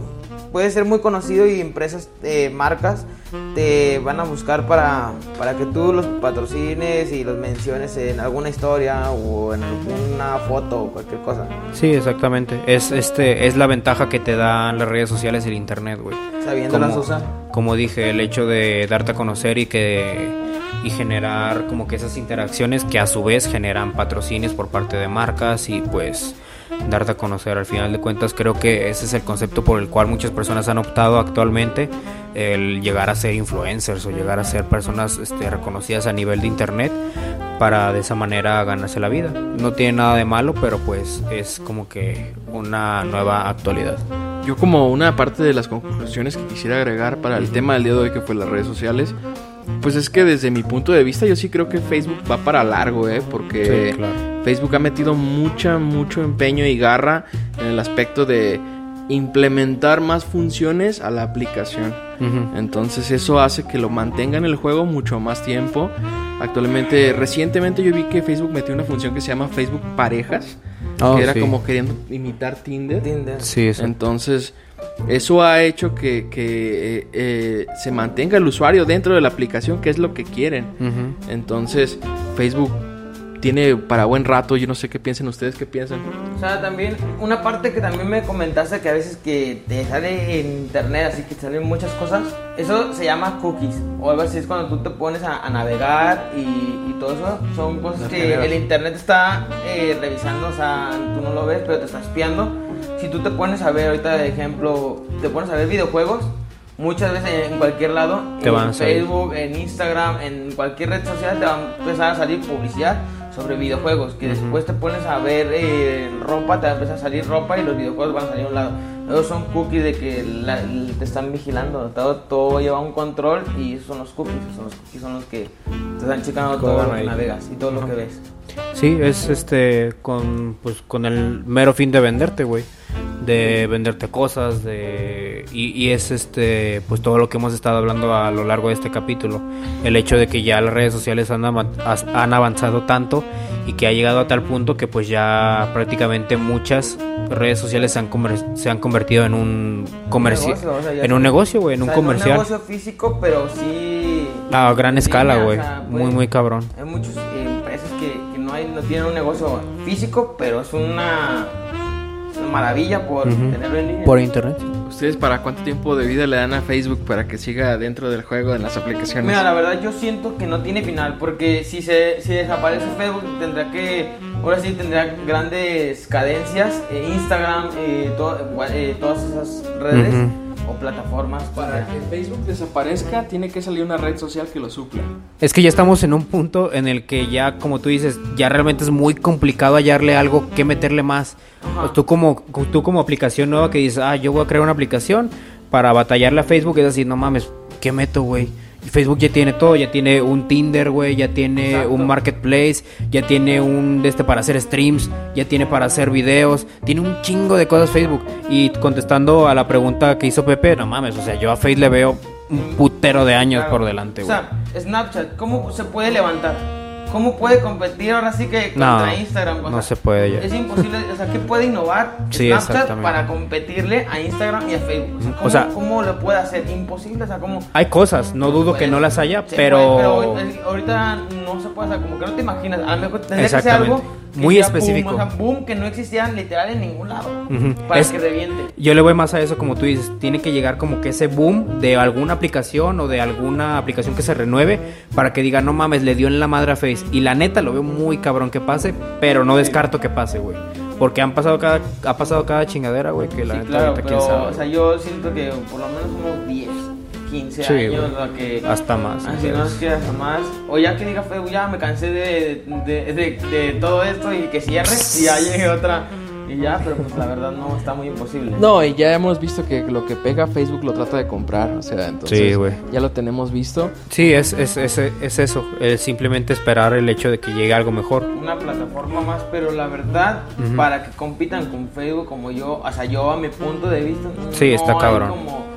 puede ser muy conocido y empresas, eh, marcas te van a buscar para, para que tú los patrocines y los menciones en alguna historia o en alguna foto o cualquier cosa. Sí, exactamente. Es este es la ventaja que te dan las redes sociales y el internet, güey. Sabiéndolas usar. Como dije, el hecho de darte a conocer y que y generar como que esas interacciones que a su vez generan patrocinios por parte de marcas y pues darte a conocer. Al final de cuentas creo que ese es el concepto por el cual muchas personas han optado actualmente el llegar a ser influencers o llegar a ser personas este, reconocidas a nivel de internet para de esa manera ganarse la vida. No tiene nada de malo pero pues es como que una nueva actualidad. Yo como una parte de las conclusiones que quisiera agregar para el tema del día de hoy que fue las redes sociales, pues es que desde mi punto de vista yo sí creo que Facebook va para largo, ¿eh? Porque Sí, claro. Facebook ha metido mucha, mucho empeño y garra en el aspecto de implementar más funciones a la aplicación. Entonces eso hace que lo mantenga en el juego mucho más tiempo. Actualmente, recientemente yo vi que Facebook metió una función que se llama Facebook Parejas, Oh, que era sí. como queriendo imitar Tinder. Tinder. sí eso. Entonces, eso ha hecho que, que, eh, eh, se mantenga el usuario dentro de la aplicación, que es lo que quieren. Entonces, Facebook tiene para buen rato, yo no sé qué piensen ustedes, qué piensan. O sea, también una parte que también me comentaste que a veces que te sale en internet, así que te salen muchas cosas, eso se llama cookies o algo así, es cuando tú te pones a, a navegar y, y todo eso, son cosas que el internet está eh, revisando, o sea, tú no lo ves, pero te está espiando. Si tú te pones a ver, ahorita de ejemplo, te pones a ver videojuegos, muchas veces en cualquier lado, Te en van. Facebook, en Instagram, en cualquier red social, te va a empezar a salir publicidad sobre videojuegos, que después te pones a ver eh, ropa, te va a salir ropa y los videojuegos van a salir a un lado. Esos son cookies de que la- te están vigilando, todo, todo lleva un control y esos son los cookies, son los cookies son los que te están checando todo lo que navegas y todo lo que ves. Sí, es este con pues con el mero fin de venderte, güey. De venderte cosas, de y, y es este pues todo lo que hemos estado hablando a lo largo de este capítulo. El hecho de que ya las redes sociales han, han avanzado tanto y que ha llegado a tal punto que pues ya prácticamente muchas redes sociales se han, se han convertido en un comercio, o sea, en un negocio, güey, en O un comercial. un negocio físico, pero sí... A gran escala, güey. o sea, Muy, muy cabrón. Hay muchas eh, empresas que, que no, hay, no tienen un negocio físico, pero es una maravilla por tenerlo en línea. Por internet. ¿Ustedes para cuánto tiempo de vida le dan a Facebook para que siga dentro del juego en las aplicaciones? Mira, la verdad yo siento que no tiene final, porque si se si desaparece Facebook tendrá que, ahora sí tendrá grandes cadencias, eh, Instagram, eh, to- eh, todas esas redes o plataformas. Para que Facebook desaparezca, tiene que salir una red social que lo supla. Es que ya estamos en un punto en el que ya, como tú dices, ya realmente es muy complicado hallarle algo que meterle más. Pues tú como tú como aplicación nueva que dices, ah, yo voy a crear una aplicación para batallarle a Facebook, es así, no mames, ¿qué meto, güey? Facebook ya tiene todo, ya tiene un Tinder, güey, ya tiene Exacto. un marketplace, ya tiene un de este para hacer streams, ya tiene para hacer videos, tiene un chingo de cosas Facebook. Y contestando a la pregunta que hizo Pepe, no mames, o sea, yo a Facebook le veo un putero de años Claro. por delante, O güey. sea, Snapchat, ¿cómo se puede levantar? ¿Cómo puede competir ahora sí que No, contra Instagram? O no sea, se puede ya. Es imposible, o sea, ¿qué puede innovar Sí, Snapchat para competirle a Instagram y a Facebook? O sea. ¿cómo, O sea- ¿cómo lo puede hacer? Imposible, o sea, ¿cómo? Hay cosas, no dudo que no las haya, pero... puede, pero ahorita no se puede, o sea, como que no te imaginas. A lo mejor tendría que ser algo Muy específico. Boom, o sea, boom, que no existía literal en ningún lado. Para Es- que reviente. Yo le voy más a eso, como tú dices, tiene que llegar como que ese boom de alguna aplicación o de alguna aplicación que se renueve para que diga, no mames, le dio en la madre a Face. Y la neta lo veo muy cabrón que pase, pero no descarto que pase, güey. Porque han pasado cada, ha pasado cada chingadera, güey, que la Sí, neta claro, quién sabe. o sea, yo siento que por lo menos unos 10, 15 Sí, años, que... Hasta más. Así no es que hasta más. O ya que diga Facebook, ya me cansé de, de, de, de todo esto y que cierre y ya llegue otra. Y ya, pero pues la verdad no, está muy imposible. No, y ya hemos visto que lo que pega Facebook lo trata de comprar, o sea, entonces Sí, güey. ya lo tenemos visto. Sí, es, es, es, es eso, es simplemente esperar el hecho de que llegue algo mejor. Una plataforma más, pero la verdad, Ujú. para que compitan con Facebook como yo, o sea, yo a mi punto de vista, no, Sí, está hay cabrón. Como, como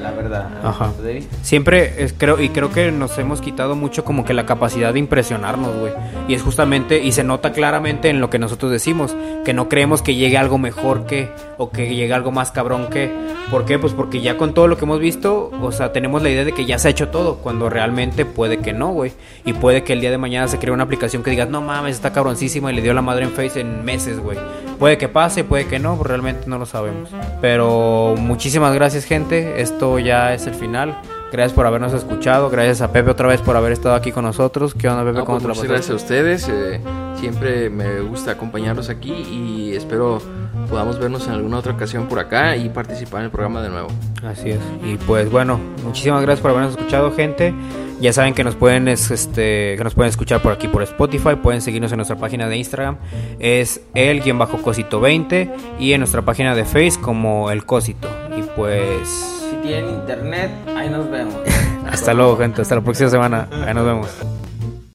la verdad, Ajá. Siempre es, creo y creo que nos hemos quitado mucho como que la capacidad de impresionarnos, güey. Y es justamente y se nota claramente en lo que nosotros decimos, que no creemos que llegue algo mejor que o que llegue algo más cabrón que. ¿Por qué? Pues porque ya con todo lo que hemos visto, o sea, tenemos la idea de que ya se ha hecho todo, cuando realmente puede que no, güey. Y puede que el día de mañana se cree una aplicación que digas, "No mames, está cabroncísima y le dio la madre en Face en meses, güey." Puede que pase, puede que no, pues realmente no lo sabemos. Pero muchísimas gracias, gente. Esto ya es el final. Gracias por habernos escuchado. Gracias a Pepe otra vez por haber estado aquí con nosotros. ¿Qué onda, Pepe? No, ¿Cómo pues, te gracias a ustedes. eh, siempre me gusta acompañarlos aquí y espero podamos vernos en alguna otra ocasión por acá y participar en el programa de nuevo. Así es. Y pues bueno, muchísimas gracias por habernos escuchado, gente. Ya saben que nos pueden es- este que nos pueden escuchar por aquí por Spotify, pueden seguirnos en nuestra página de Instagram, es el guion bajo cosito 20 y en nuestra página de Face como el cosito. Y pues Si tienen internet, ahí nos vemos. hasta luego, gente, hasta la próxima semana. Ahí nos vemos.